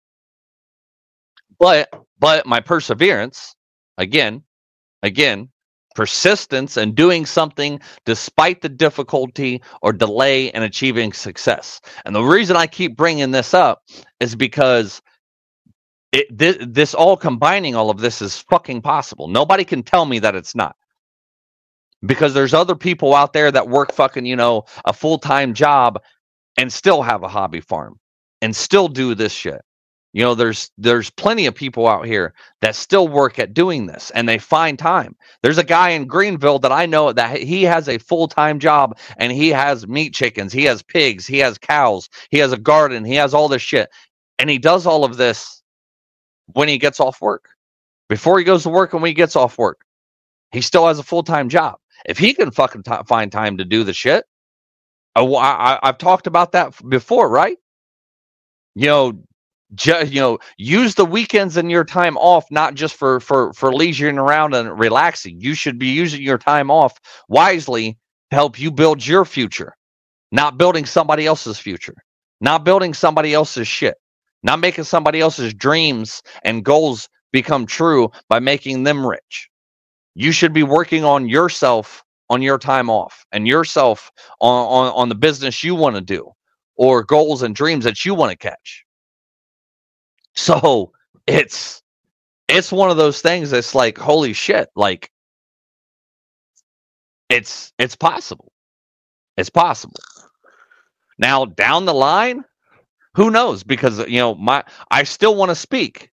But but my perseverance, again, again, persistence and doing something despite the difficulty or delay in achieving success. And the reason I keep bringing this up is because it, this, this all combining all of this is fucking possible. Nobody can tell me that it's not. Because there's other people out there that work fucking, you know, a full-time job and still have a hobby farm and still do this shit. You know, there's there's plenty of people out here that still work at doing this and they find time. There's a guy in Greenville that I know that he has a full-time job and he has meat chickens, he has pigs, he has cows, he has a garden, he has all this shit. And he does all of this when he gets off work. Before he goes to work and when he gets off work. He still has a full-time job. If he can fucking t- find time to do the shit, I, I, I've talked about that before, right? You know, ju- you know use the weekends and your time off not just for for for leisuring around and relaxing. You should be using your time off wisely to help you build your future not building somebody else's future not building somebody else's shit not making somebody else's dreams and goals become true by making them rich. You should be working on yourself on your time off and yourself on on, on the business you want to do or goals and dreams that you want to catch so it's it's one of those things that's like holy shit, like it's it's possible. It's possible. Now down the line, who knows? Because you know, my I still want to speak.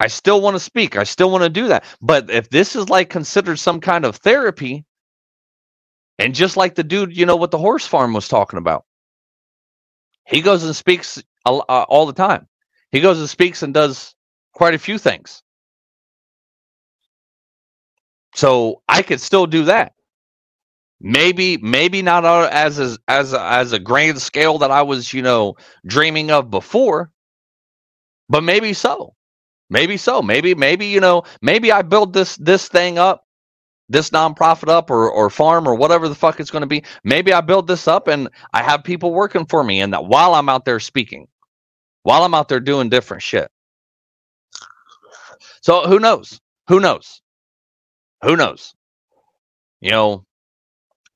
I still want to speak. I still want to do that. But if this is like considered some kind of therapy, and just like the dude, you know, what the horse farm was talking about, he goes and speaks uh, all the time. He goes and speaks and does quite a few things. So I could still do that. Maybe, maybe not as a, as as a grand scale that I was, you know, dreaming of before, but maybe so. Maybe so. Maybe, maybe you know, maybe I build this this thing up, this nonprofit up, or or farm or whatever the fuck it's going to be. Maybe I build this up and I have people working for me, and that while I'm out there speaking, while I'm out there doing different shit. So who knows? Who knows? Who knows? You know,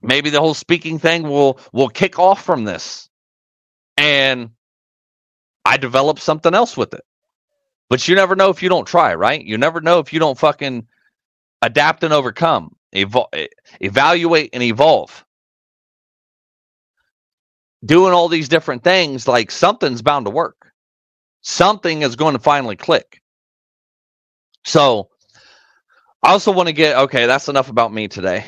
maybe the whole speaking thing will will kick off from this. And I develop something else with it. But you never know if you don't try, right? You never know if you don't fucking adapt and overcome, evaluate and evolve doing all these different things, like something's bound to work something is going to finally click. So I also want to get okay, that's enough about me today.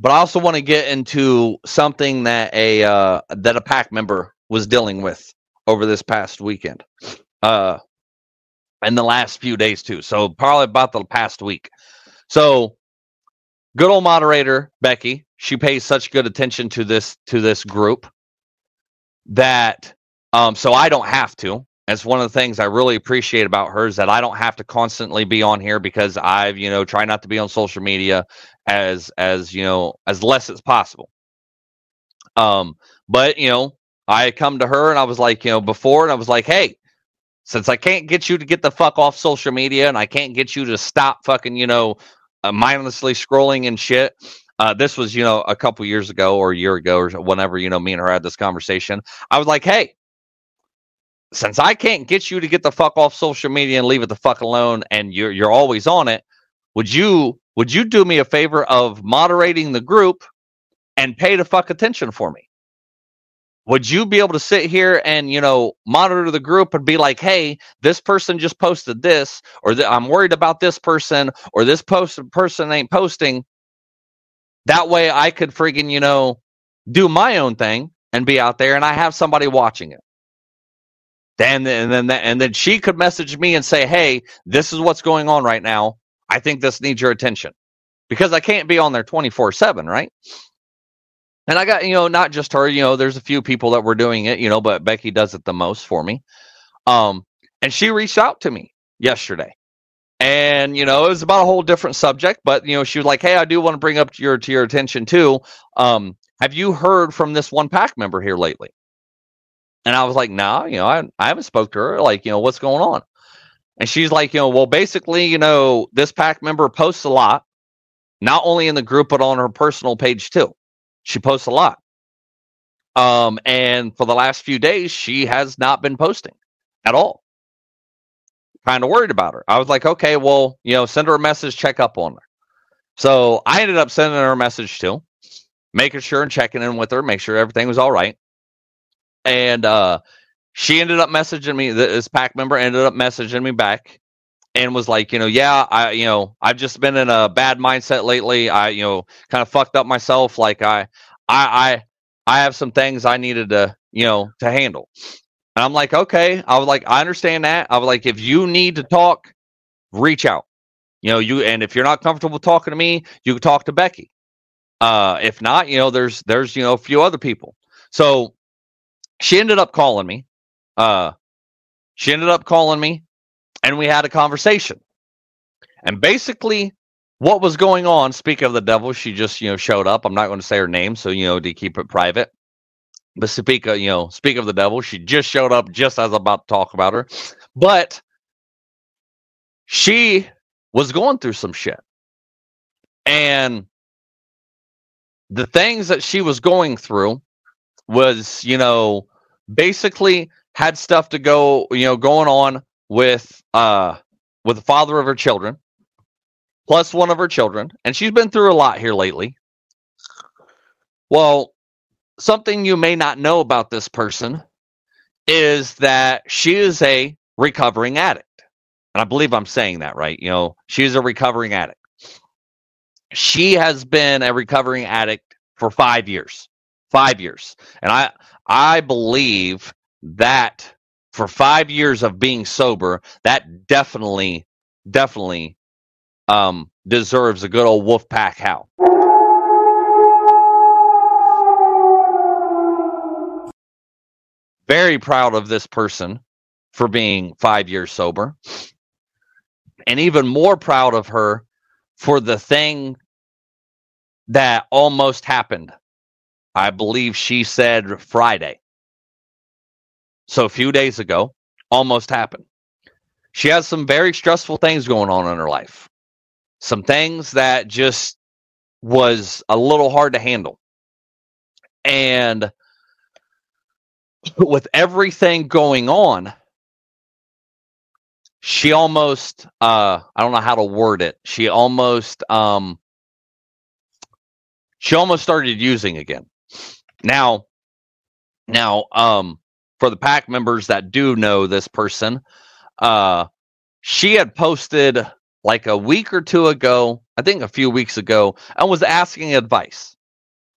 But I also want to get into something that a uh, that a pack member was dealing with over this past weekend. Uh in the last few days too. So probably about the past week. So good old moderator Becky, she pays such good attention to this to this group that um so I don't have to. That's one of the things I really appreciate about her is that I don't have to constantly be on here because I've, you know, try not to be on social media as as, you know, as less as possible. Um, but you know, I come to her and I was like, you know, before and I was like, hey, since I can't get you to get the fuck off social media and I can't get you to stop fucking, you know, uh, mindlessly scrolling and shit. Uh, this was, you know, a couple years ago or a year ago or whenever, you know, me and her had this conversation. I was like, hey, since I can't get you to get the fuck off social media and leave it the fuck alone, and you're you're always on it, would you would you do me a favor of moderating the group and pay the fuck attention for me? Would you be able to sit here and you know monitor the group and be like, hey, this person just posted this, or I'm worried about this person, or this post person ain't posting. That way, I could freaking you know do my own thing and be out there, and I have somebody watching it. Then and then and then she could message me and say, "Hey, this is what's going on right now. I think this needs your attention." Because I can't be on there 24/7, right? And I got, you know, not just her, you know, there's a few people that were doing it, you know, but Becky does it the most for me. Um and she reached out to me yesterday. And you know, it was about a whole different subject, but you know, she was like, "Hey, I do want to bring up your to your attention too. Um, have you heard from this one pack member here lately?" And I was like, "Nah, you know, I I haven't spoke to her. Like, you know, what's going on?" And she's like, "You know, well, basically, you know, this pack member posts a lot, not only in the group but on her personal page too. She posts a lot. Um, and for the last few days, she has not been posting at all. Kind of worried about her. I was like, okay, well, you know, send her a message, check up on her. So I ended up sending her a message too, making sure and checking in with her, make sure everything was all right. And uh, she ended up messaging me. This pack member ended up messaging me back and was like, you know, yeah, I, you know, I've just been in a bad mindset lately. I, you know, kind of fucked up myself. Like I, I, I, I have some things I needed to, you know, to handle. And I'm like, okay. I was like, I understand that. I was like, if you need to talk, reach out. You know, you and if you're not comfortable talking to me, you can talk to Becky. Uh, if not, you know, there's there's you know a few other people. So she ended up calling me. Uh, she ended up calling me, and we had a conversation. And basically, what was going on? Speak of the devil, she just you know showed up. I'm not going to say her name, so you know to keep it private. But speak of you know speak of the devil, she just showed up just as I'm about to talk about her. But she was going through some shit, and the things that she was going through was you know basically had stuff to go you know going on with uh with the father of her children plus one of her children, and she's been through a lot here lately. Well, something you may not know about this person is that she is a recovering addict. And I believe I'm saying that right. You know, she's a recovering addict. She has been a recovering addict for 5 years. 5 years. And I I believe that for 5 years of being sober, that definitely definitely um, deserves a good old wolf pack howl. Very proud of this person for being five years sober. And even more proud of her for the thing that almost happened. I believe she said Friday. So a few days ago, almost happened. She has some very stressful things going on in her life some things that just was a little hard to handle. And with everything going on, she almost uh I don't know how to word it. She almost um she almost started using again. Now now um for the pack members that do know this person, uh she had posted like a week or two ago, I think a few weeks ago, and was asking advice.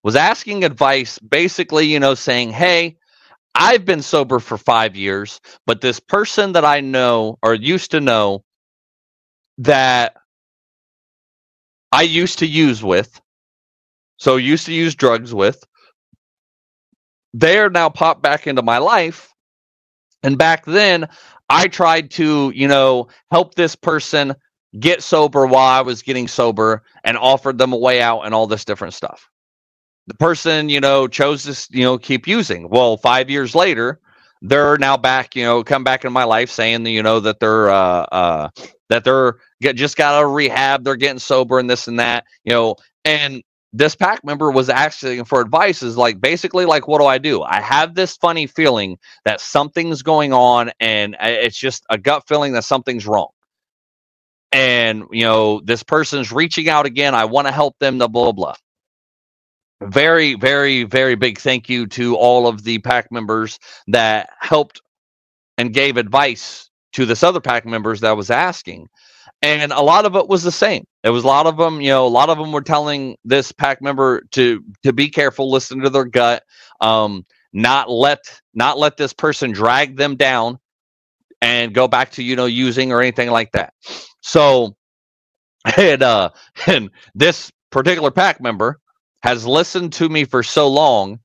Was asking advice, basically, you know, saying, Hey, I've been sober for five years, but this person that I know or used to know that I used to use with, so used to use drugs with, they're now popped back into my life. And back then, I tried to, you know, help this person get sober while I was getting sober and offered them a way out and all this different stuff. The person, you know, chose to, you know, keep using. Well, five years later, they're now back, you know, come back in my life saying you know, that they're, uh, uh, that they're get, just got out of rehab, they're getting sober and this and that, you know, and this pack member was asking for advice is like basically like what do i do? I have this funny feeling that something's going on and it's just a gut feeling that something's wrong. And you know this person's reaching out again. I want to help them the blah blah. Very very very big thank you to all of the pack members that helped and gave advice to this other pack members that was asking and a lot of it was the same. It was a lot of them you know a lot of them were telling this pack member to to be careful listen to their gut um not let not let this person drag them down and go back to you know using or anything like that. So, and uh, and this particular pack member has listened to me for so long,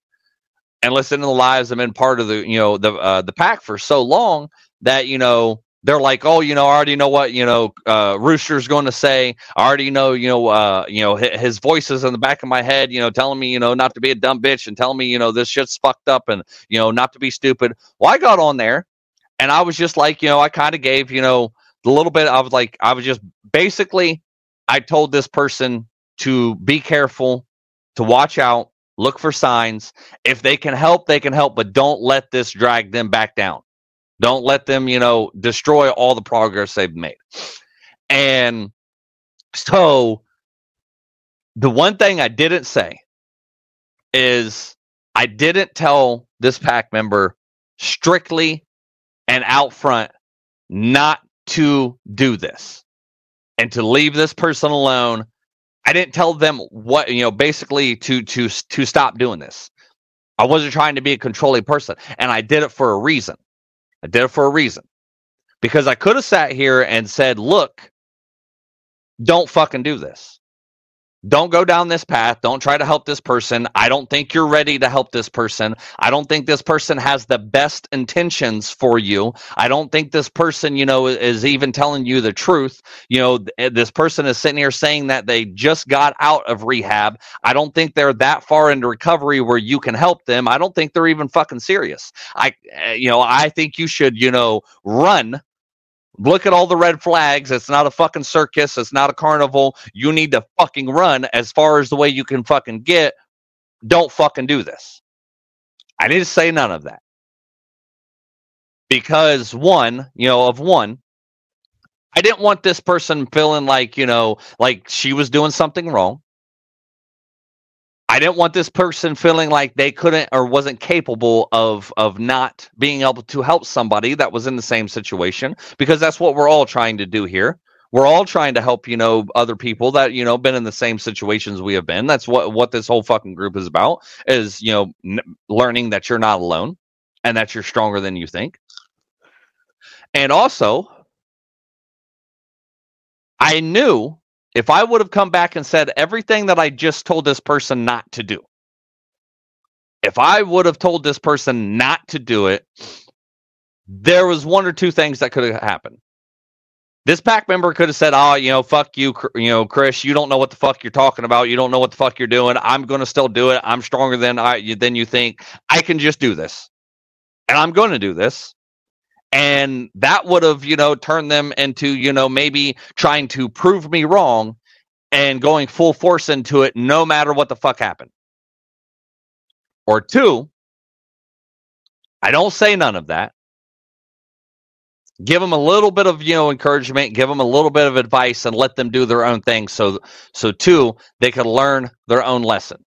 and listened to the lives and been part of the you know the uh, the pack for so long that you know they're like, oh, you know, I already know what you know. Uh, Rooster's going to say. I already know, you know, uh, you know, his, his voice is in the back of my head, you know, telling me, you know, not to be a dumb bitch and telling me, you know, this shit's fucked up and you know, not to be stupid. Well, I got on there, and I was just like, you know, I kind of gave, you know, the little bit. I was like, I was just basically, I told this person to be careful, to watch out, look for signs. If they can help, they can help, but don't let this drag them back down. Don't let them, you know, destroy all the progress they've made. And so the one thing I didn't say is I didn't tell this pack member strictly and out front not to do this and to leave this person alone. I didn't tell them what, you know, basically to to to stop doing this. I wasn't trying to be a controlling person and I did it for a reason. I did it for a reason. Because I could have sat here and said, look, don't fucking do this. Don't go down this path. Don't try to help this person. I don't think you're ready to help this person. I don't think this person has the best intentions for you. I don't think this person, you know, is even telling you the truth. You know, eh, this person is sitting here saying that they just got out of rehab. I don't think they're that far into recovery where you can help them. I don't think they're even fucking serious. I, eh, you know, I think you should, you know, run Look at all the red flags. It's not a fucking circus. It's not a carnival. You need to fucking run as far as the way you can fucking get. Don't fucking do this. I need to say none of that. Because one, you know, of one, I didn't want this person feeling like, you know, like she was doing something wrong. I didn't want this person feeling like they couldn't or wasn't capable of of not being able to help somebody that was in the same situation because that's what we're all trying to do here. We're all trying to help, you know, other people that, you know, been in the same situations we have been. That's what what this whole fucking group is about is, you know, n- learning that you're not alone and that you're stronger than you think. And also I knew if I would have come back and said everything that I just told this person not to do, if I would have told this person not to do it, there was one or two things that could have happened. This pack member could have said, "Oh, you know, fuck you, you know, Chris. You don't know what the fuck you're talking about. You don't know what the fuck you're doing. I'm going to still do it. I'm stronger than I than you think. I can just do this, and I'm going to do this." And that would have you know turned them into you know maybe trying to prove me wrong and going full force into it no matter what the fuck happened. Or two i don't say none of that. Give them a little bit of you know encouragement give them a little bit of advice and let them do their own thing so so two they could learn their own lesson.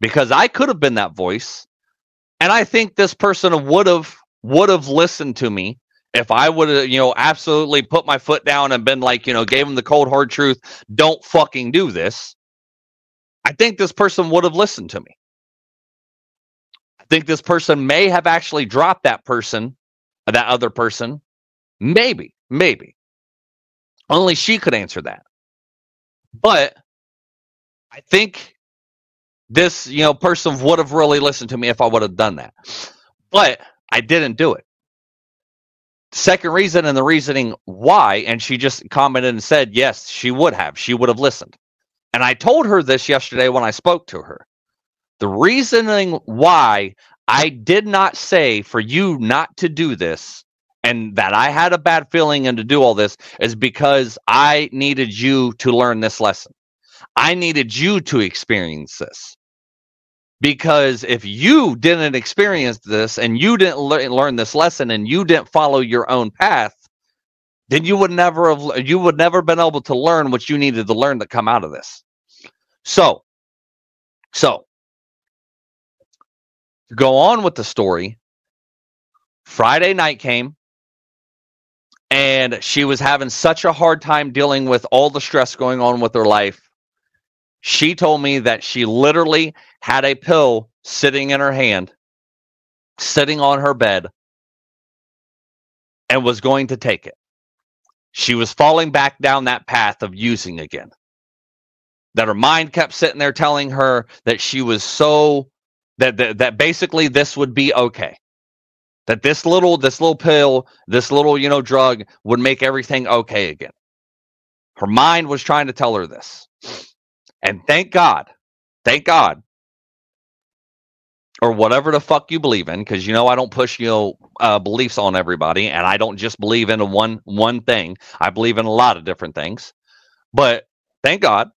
Because i could have been that voice and i think this person would have would have listened to me if I would have, you know, absolutely put my foot down and been like, you know, gave him the cold hard truth, don't fucking do this, I think this person would have listened to me. I think this person may have actually dropped that person, that other person. Maybe, maybe. Only she could answer that. But I think this, you know, person would have really listened to me if I would have done that. But I didn't do it. Second reason and the reasoning why, and she just commented and said, yes, she would have. She would have listened. And I told her this yesterday when I spoke to her. The reasoning why I did not say for you not to do this and that I had a bad feeling and to do all this is because I needed you to learn this lesson. I needed you to experience this because if you didn't experience this and you didn't le- learn this lesson and you didn't follow your own path then you would never have you would never been able to learn what you needed to learn to come out of this. So so to go on with the story friday night came and she was having such a hard time dealing with all the stress going on with her life. She told me that she literally had a pill sitting in her hand, sitting on her bed, and was going to take it. She was falling back down that path of using again. That her mind kept sitting there telling her that she was so that that, that basically this would be okay. that this little this little pill, this little, you know, drug would make everything okay again. Her mind was trying to tell her this. And thank God, thank God, or whatever the fuck you believe in, because you know I don't push you know uh, beliefs on everybody, and I don't just believe in one one thing. I believe in a lot of different things. But thank God,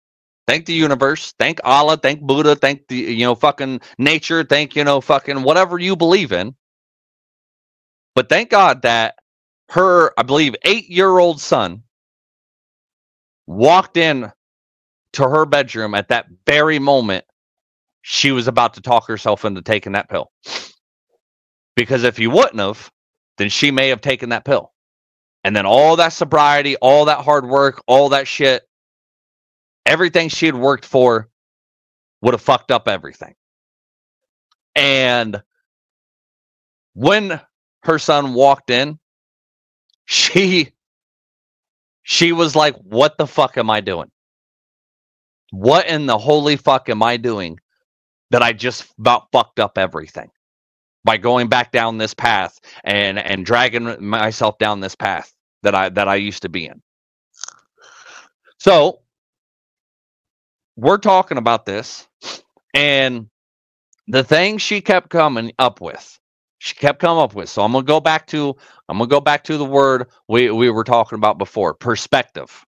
thank the universe, thank Allah, thank Buddha, thank the you know fucking nature, thank you know fucking whatever you believe in. But thank God that her, I believe, eight year old son walked in to her bedroom at that very moment she was about to talk herself into taking that pill. Because if he wouldn't have, then she may have taken that pill. And then all that sobriety, all that hard work, all that shit, everything she had worked for would have fucked up everything. And when her son walked in, she she was like, What the fuck am I doing? What in the holy fuck am I doing that I just about fucked up everything by going back down this path and and dragging myself down this path that I that I used to be in. So we're talking about this and the thing she kept coming up with she kept coming up with so i'm gonna go back to i'm gonna go back to the word we, we were talking about before perspective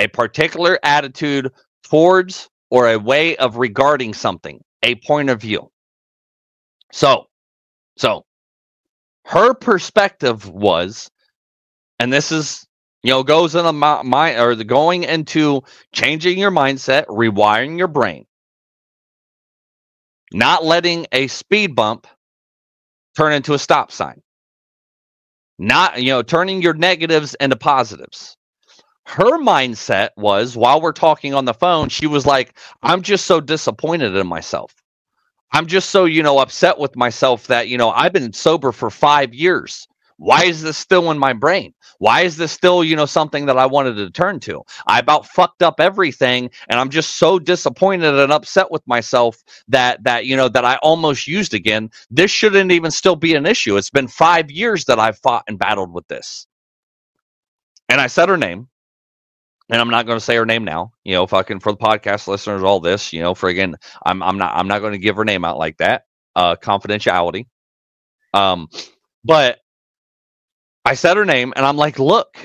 a particular attitude towards or a way of regarding something, a point of view. So, so her perspective was, and this is, you know, goes in a mind or the going into changing your mindset, rewiring your brain, not letting a speed bump turn into a stop sign, not, you know, turning your negatives into positives her mindset was while we're talking on the phone, she was like, I'm just so disappointed in myself. I'm just so, you know, upset with myself that, you know, I've been sober for five years. Why is this still in my brain? Why is this still, you know, something that I wanted to turn to? I about fucked up everything and I'm just so disappointed and upset with myself that that, you know, that I almost used again. This shouldn't even still be an issue. It's been 5 years that I've fought and battled with this. And I said her name and I'm not going to say her name now. You know, fucking for the podcast listeners, all this, you know, friggin', I'm I'm not I'm not going to give her name out like that. Uh, confidentiality. Um, but I said her name, and I'm like, look,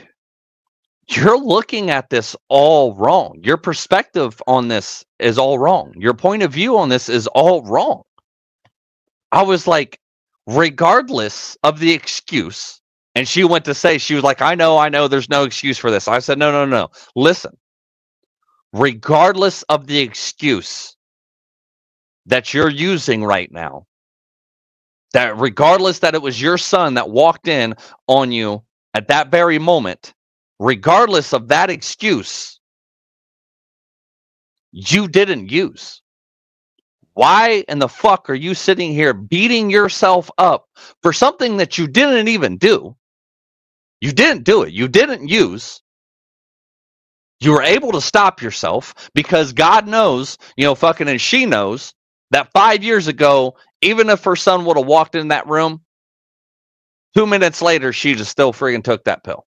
you're looking at this all wrong. Your perspective on this is all wrong. Your point of view on this is all wrong. I was like, regardless of the excuse, and she went to say, she was like, I know, I know, there's no excuse for this. I said, no, no, no. Listen, regardless of the excuse that you're using right now, that regardless that it was your son that walked in on you at that very moment, regardless of that excuse, you didn't use. Why in the fuck are you sitting here beating yourself up for something that you didn't even do? You didn't do it. You didn't use. You were able to stop yourself because God knows, you know, fucking, and she knows that five years ago, even if her son would have walked in that room, two minutes later, she just still freaking took that pill.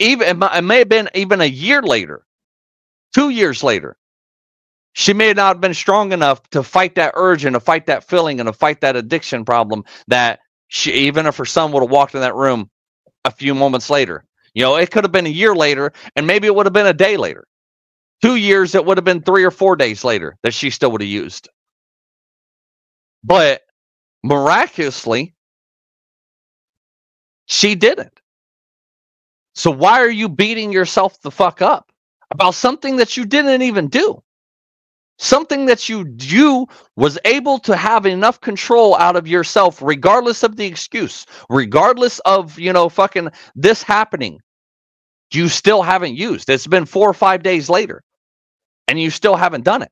Even it may have been even a year later, two years later, she may not have been strong enough to fight that urge and to fight that feeling and to fight that addiction problem that she, even if her son would have walked in that room, few moments later. You know, it could have been a year later, and maybe it would have been a day later. Two years, it would have been three or four days later that she still would have used. But miraculously, she didn't. So why are you beating yourself the fuck up about something that you didn't even do? Something that you you was able to have enough control out of yourself regardless of the excuse regardless of you know fucking this happening you still haven't used. It's been four or five days later and you still haven't done it.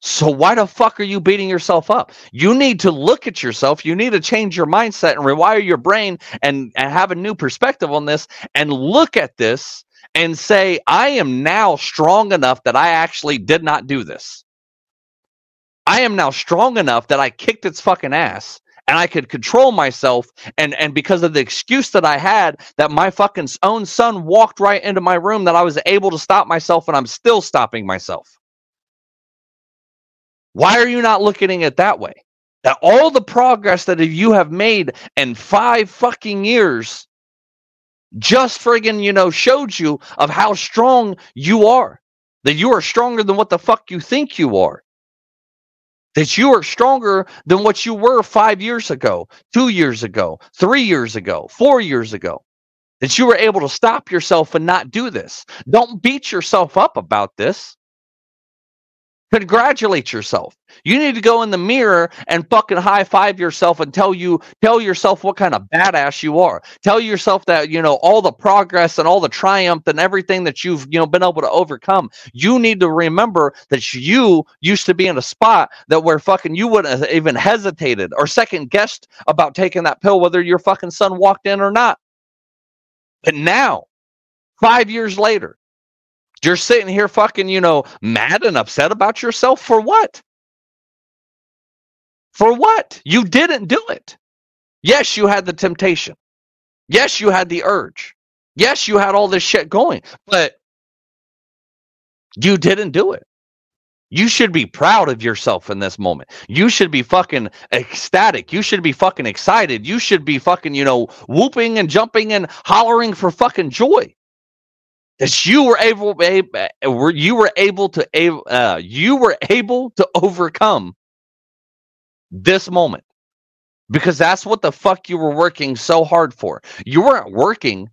So why the fuck are you beating yourself up? You need to look at yourself. You need to change your mindset and rewire your brain and and have a new perspective on this and look at this and say, I am now strong enough that I actually did not do this. I am now strong enough that I kicked its fucking ass and I could control myself. And and because of the excuse that I had, that my fucking own son walked right into my room, that I was able to stop myself, and I'm still stopping myself. Why are you not looking at it that way? That all the progress that you have made in five fucking years just friggin', you know, showed you of how strong you are. That you are stronger than what the fuck you think you are that you are stronger than what you were five years ago, two years ago, three years ago, four years ago. That you were able to stop yourself and not do this. Don't beat yourself up about this. Congratulate yourself. You need to go in the mirror and fucking high five yourself and tell you tell yourself what kind of badass you are. Tell yourself that you know all the progress and all the triumph and everything that you've you know been able to overcome. You need to remember that you used to be in a spot that where fucking you wouldn't have even hesitated or second guessed about taking that pill whether your fucking son walked in or not. But now, 5 years later, you're sitting here fucking, you know, mad and upset about yourself for what? For what? You didn't do it. Yes, you had the temptation. Yes, you had the urge. Yes, you had all this shit going, but you didn't do it. You should be proud of yourself in this moment. You should be fucking ecstatic. You should be fucking excited. You should be fucking, you know, whooping and jumping and hollering for fucking joy that you were able were you were able to uh, you were able to overcome this moment because that's what the fuck you were working so hard for. You weren't working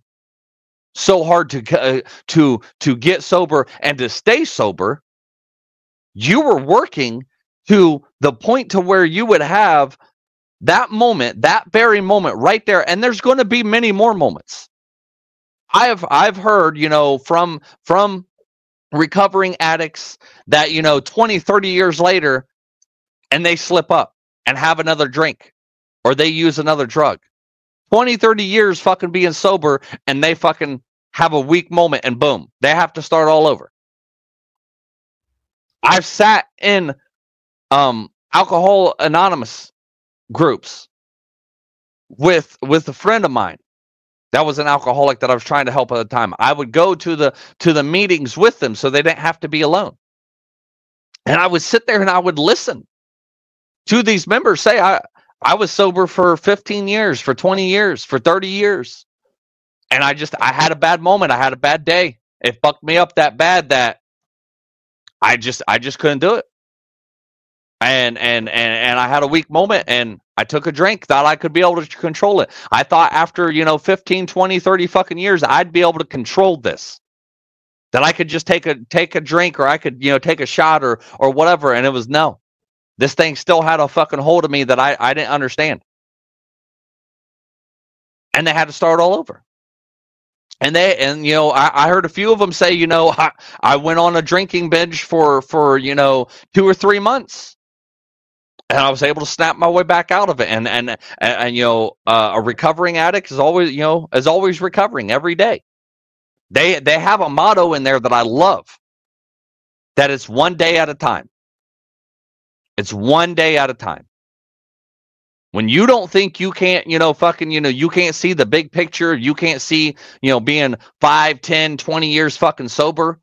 so hard to uh, to to get sober and to stay sober. You were working to the point to where you would have that moment, that very moment right there and there's going to be many more moments I've I've heard, you know, from from recovering addicts that, you know, 20, 30 years later and they slip up and have another drink or they use another drug. 20, 30 years fucking being sober and they fucking have a weak moment and boom, they have to start all over. I've sat in um alcohol anonymous groups with with a friend of mine that was an alcoholic that I was trying to help at the time. I would go to the to the meetings with them so they didn't have to be alone. And I would sit there and I would listen to these members say I I was sober for 15 years, for 20 years, for 30 years. And I just I had a bad moment. I had a bad day. It fucked me up that bad that I just I just couldn't do it. And and and and I had a weak moment and I took a drink, thought I could be able to control it. I thought after, you know, 15, 20, 30 fucking years, I'd be able to control this. That I could just take a take a drink or I could, you know, take a shot or or whatever. And it was no. This thing still had a fucking hold of me that I, I didn't understand. And they had to start all over. And they and you know, I, I heard a few of them say, you know, I, I went on a drinking binge for for, you know, two or three months and I was able to snap my way back out of it. And and and, and you know, uh, a recovering addict is always you know is always recovering every day. They they have a motto in there that I love. That it's one day at a time. It's one day at a time. When you don't think you can't, you know, fucking, you know, you can't see the big picture, you can't see, you know, being 5, 10, 20 years fucking sober,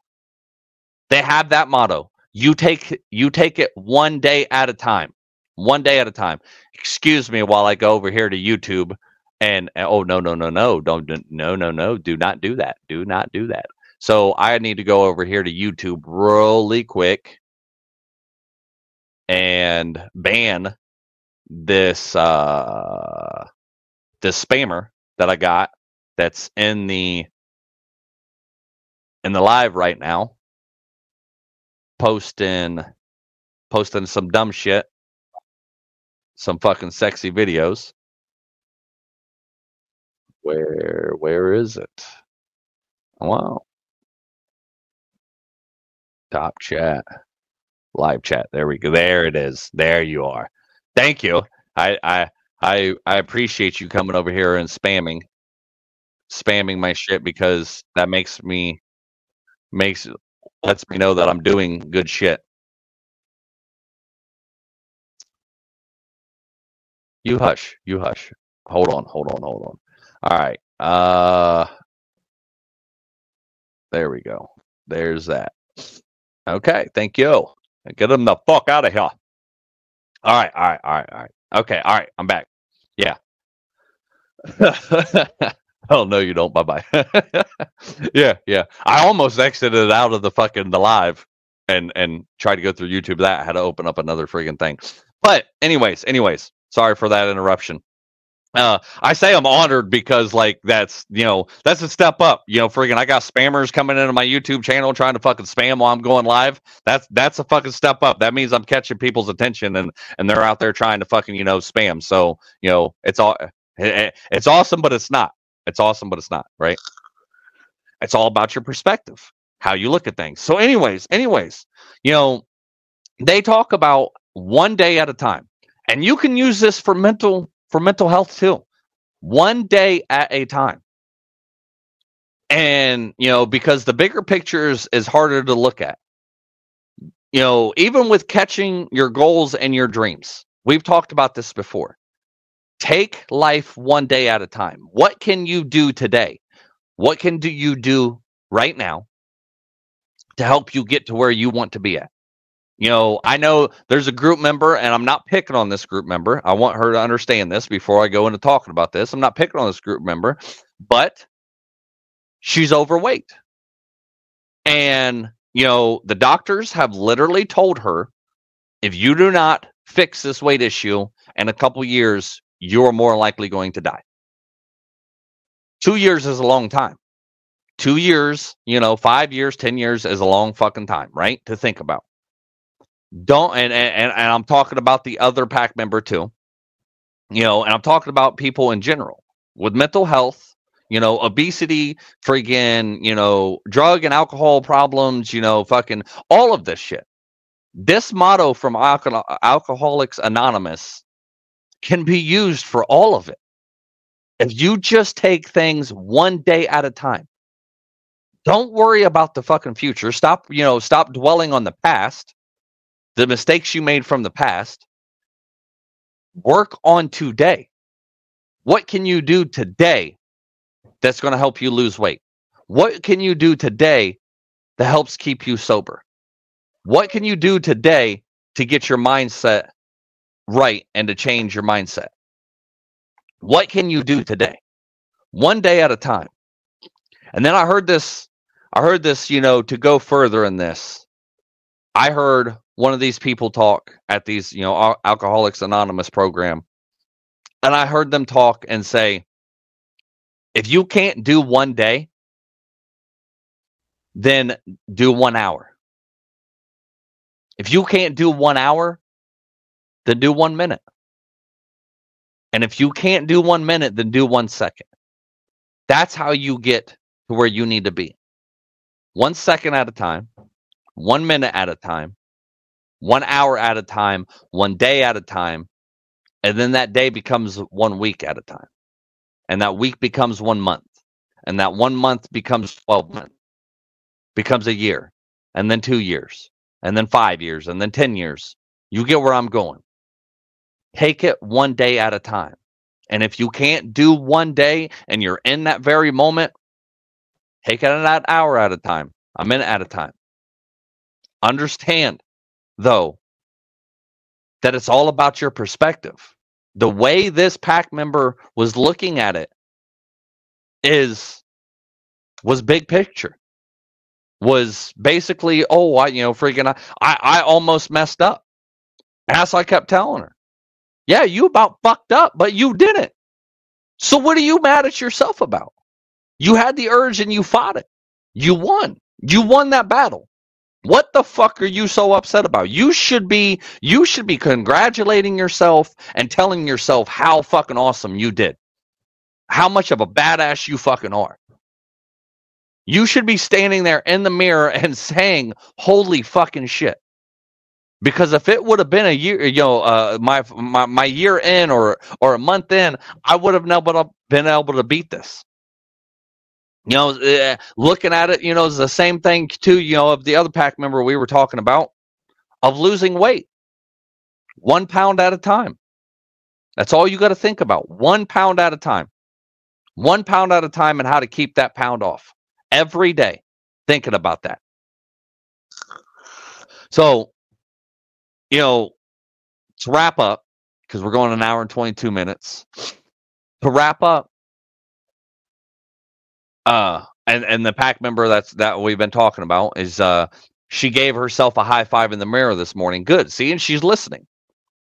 they have that motto. You take you take it one day at a time one day at a time. Excuse me while I go over here to YouTube and oh no no no no don't no no no do not do that do not do that. So I need to go over here to YouTube really quick and ban this uh this spammer that I got that's in the in the live right now posting posting some dumb shit some fucking sexy videos. Where where is it? Wow. Top chat. Live chat. There we go. There it is. There you are. Thank you. I I I I appreciate you coming over here and spamming spamming my shit because that makes me makes lets me know that I'm doing good shit. You hush. You hush. Hold on. Hold on. Hold on. All right. Uh, there we go. There's that. Okay. Thank you. Get them the fuck out of here. All right. All right. All right. All right. Okay. All right. I'm back. Yeah. oh no, you don't. Bye bye. yeah. Yeah. I almost exited out of the fucking the live and and tried to go through YouTube. That I had to open up another friggin' thing. But anyways, anyways, sorry for that interruption. Uh, I say I'm honored because like that's you know that's a step up. You know, friggin' I got spammers coming into my YouTube channel trying to fucking spam while I'm going live. That's that's a fucking step up. That means I'm catching people's attention and and they're out there trying to fucking you know spam. So you know it's all it, it's awesome, but it's not. It's awesome, but it's not. Right? It's all about your perspective, how you look at things. So, anyways, anyways, you know, they talk about one day at a time, and you can use this for mental for mental health too. One day at a time. And, you know, because the bigger picture is, is harder to look at. You know, even with catching your goals and your dreams, we've talked about this before. Take life one day at a time. What can you do today? What can do you do right now to help you get to where you want to be at? You know, I know there's a group member, and I'm not picking on this group member. I want her to understand this before I go into talking about this. I'm not picking on this group member, but she's overweight. And, you know, the doctors have literally told her if you do not fix this weight issue in a couple years, you're more likely going to die. Two years is a long time. Two years, you know, five years, 10 years is a long fucking time, right? To think about don't and, and and I'm talking about the other pack member too. You know, and I'm talking about people in general with mental health, you know, obesity, friggin', you know, drug and alcohol problems, you know, fucking all of this shit. This motto from Alcohol- Alcoholics Anonymous can be used for all of it. If you just take things one day at a time, don't worry about the fucking future. Stop, you know, stop dwelling on the past the mistakes you made from the past, work on today. What can you do today that's going to help you lose weight? What can you do today that helps keep you sober? What can you do today to get your mindset right and to change your mindset? What can you do today? One day at a time. And then I heard this, I heard this, you know, to go further in this. I heard one of these people talk at these, you know, Alcoholics Anonymous program, and I heard them talk and say, if you can't do one day, then do one hour. If you can't do one hour, then do one minute. And if you can't do one minute, then do one second. That's how you get to where you need to be. One second at a time, one minute at a time, one hour at a time, one day at a time, and then that day becomes one week at a time. And that week becomes one month. And that one month becomes 12 months, becomes a year, and then two years, and then five years, and then 10 years. You get where I'm going. Take it one day at a time. And if you can't do one day and you're in that very moment, take it an hour at a time, a minute at a time. Understand though, that it's all about your perspective. The way this pack member was looking at it is was big picture. Was basically, oh, I, you know, freaking, I, I almost messed up. As I kept telling her, yeah, you about fucked up, but you didn't. So what are you mad at yourself about? You had the urge and you fought it. You won. You won that battle. What the fuck are you so upset about? You should be you should be congratulating yourself and telling yourself how fucking awesome you did. How much of a badass you fucking are. You should be standing there in the mirror and saying, "Holy fucking shit." Because if it would have been a year, you know, uh, my my my year in or or a month in, I would have never been able to beat this you know, uh, looking at it, you know, it's the same thing too, you know, of the other pack member we were talking about of losing weight one pound at a time. That's all you got to think about. One pound at a time. One pound at a time and how to keep that pound off every day. Thinking about that. So, you know, to wrap up, because we're going an hour and 22 minutes. To wrap up, uh, and and the pack member that's that we've been talking about is uh she gave herself a high five in the mirror this morning. Good, see, and she's listening.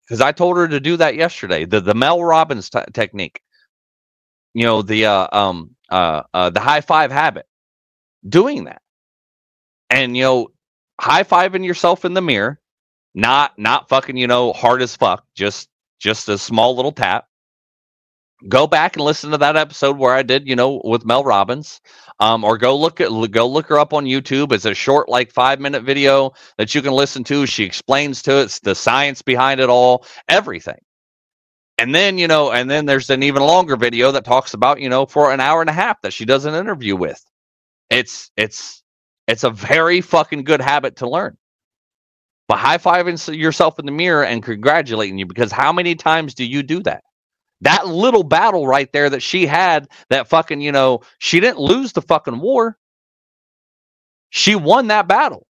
Because I told her to do that yesterday. The the Mel Robbins t- technique, you know, the uh, um uh, uh the high five habit, doing that, and you know, high fiving yourself in the mirror, not not fucking you know hard as fuck, just just a small little tap. Go back and listen to that episode where I did, you know, with Mel Robbins, um, or go look at go look her up on YouTube. It's a short, like five minute video that you can listen to. She explains to it the science behind it all, everything. And then, you know, and then there's an even longer video that talks about, you know, for an hour and a half that she does an interview with. It's it's it's a very fucking good habit to learn. But high fiving yourself in the mirror and congratulating you because how many times do you do that? That little battle right there that she had, that fucking, you know, she didn't lose the fucking war. She won that battle.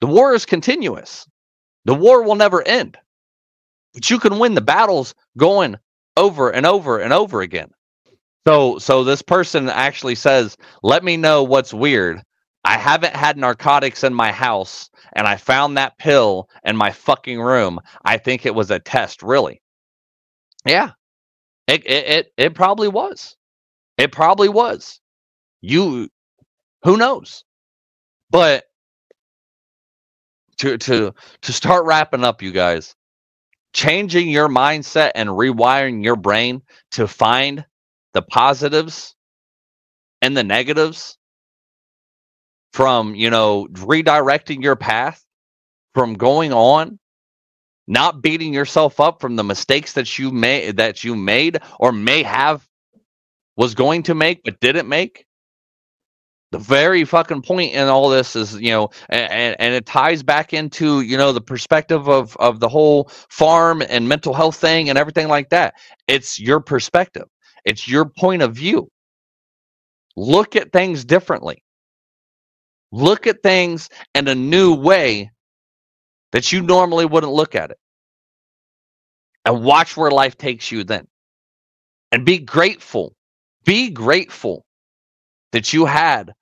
The war is continuous. The war will never end. But you can win the battles going over and over and over again. So so this person actually says, "Let me know what's weird. I haven't had narcotics in my house and I found that pill in my fucking room. I think it was a test, really." Yeah. It it it, it probably was. It probably was. You who knows? But to to to start wrapping up you guys, changing your mindset and rewiring your brain to find the positives and the negatives from, you know, redirecting your path from going on not beating yourself up from the mistakes that you made that you made or may have was going to make but didn't make? The very fucking point in all this is you know and, and it ties back into you know the perspective of of the whole farm and mental health thing and everything like that. It's your perspective. It's your point of view. Look at things differently. Look at things in a new way that you normally wouldn't look at it. And watch where life takes you then. And be grateful. Be grateful that you had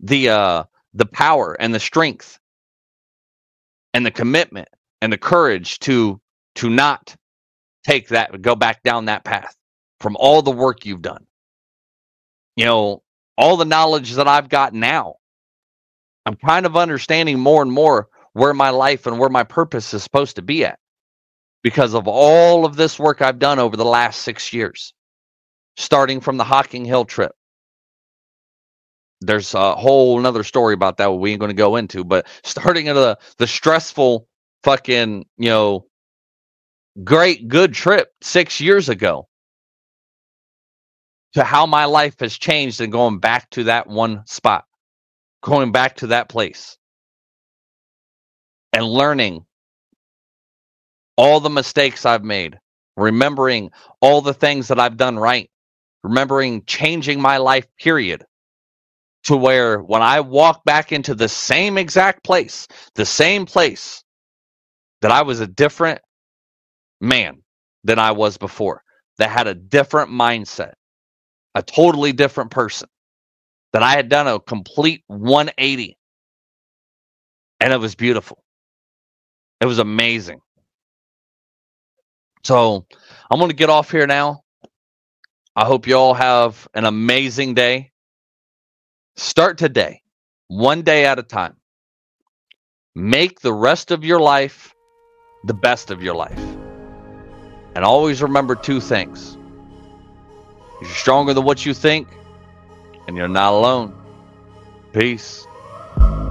the uh the power and the strength and the commitment and the courage to to not take that go back down that path from all the work you've done. You know, all the knowledge that I've got now. I'm kind of understanding more and more where my life and where my purpose is supposed to be at because of all of this work I've done over the last six years, starting from the Hocking Hill trip. There's a whole another story about that we ain't going to go into, but starting at the the stressful fucking you know great good trip six years ago to how my life has changed and going back to that one spot, going back to that place and learning all the mistakes I've made, remembering all the things that I've done right, remembering changing my life, period, to where when I walk back into the same exact place, the same place, that I was a different man than I was before, that had a different mindset, a totally different person, that I had done a complete 180. And it was beautiful. It was amazing. So I'm going to get off here now. I hope you all have an amazing day. Start today, one day at a time. Make the rest of your life the best of your life. And always remember two things you're stronger than what you think, and you're not alone. Peace.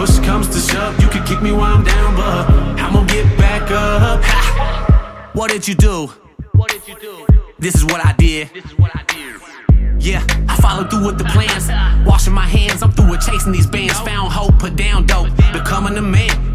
push comes to shove, you can kick me while I'm down, but I'm gonna get back up. Ha! What did you do? What did you do? This is what I did. This is what I did. Yeah, I followed through with the plans. Washing my hands, I'm through with chasing these bands. Found hope, put down dope, becoming a man.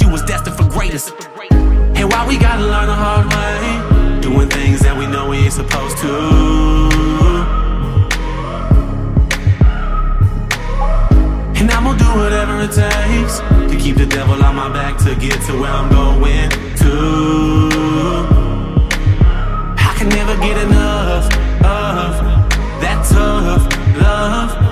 you was destined for greatness. And why we gotta learn the hard way, doing things that we know we ain't supposed to. And I'm gonna do whatever it takes to keep the devil on my back to get to where I'm going to. I can never get enough of that tough love.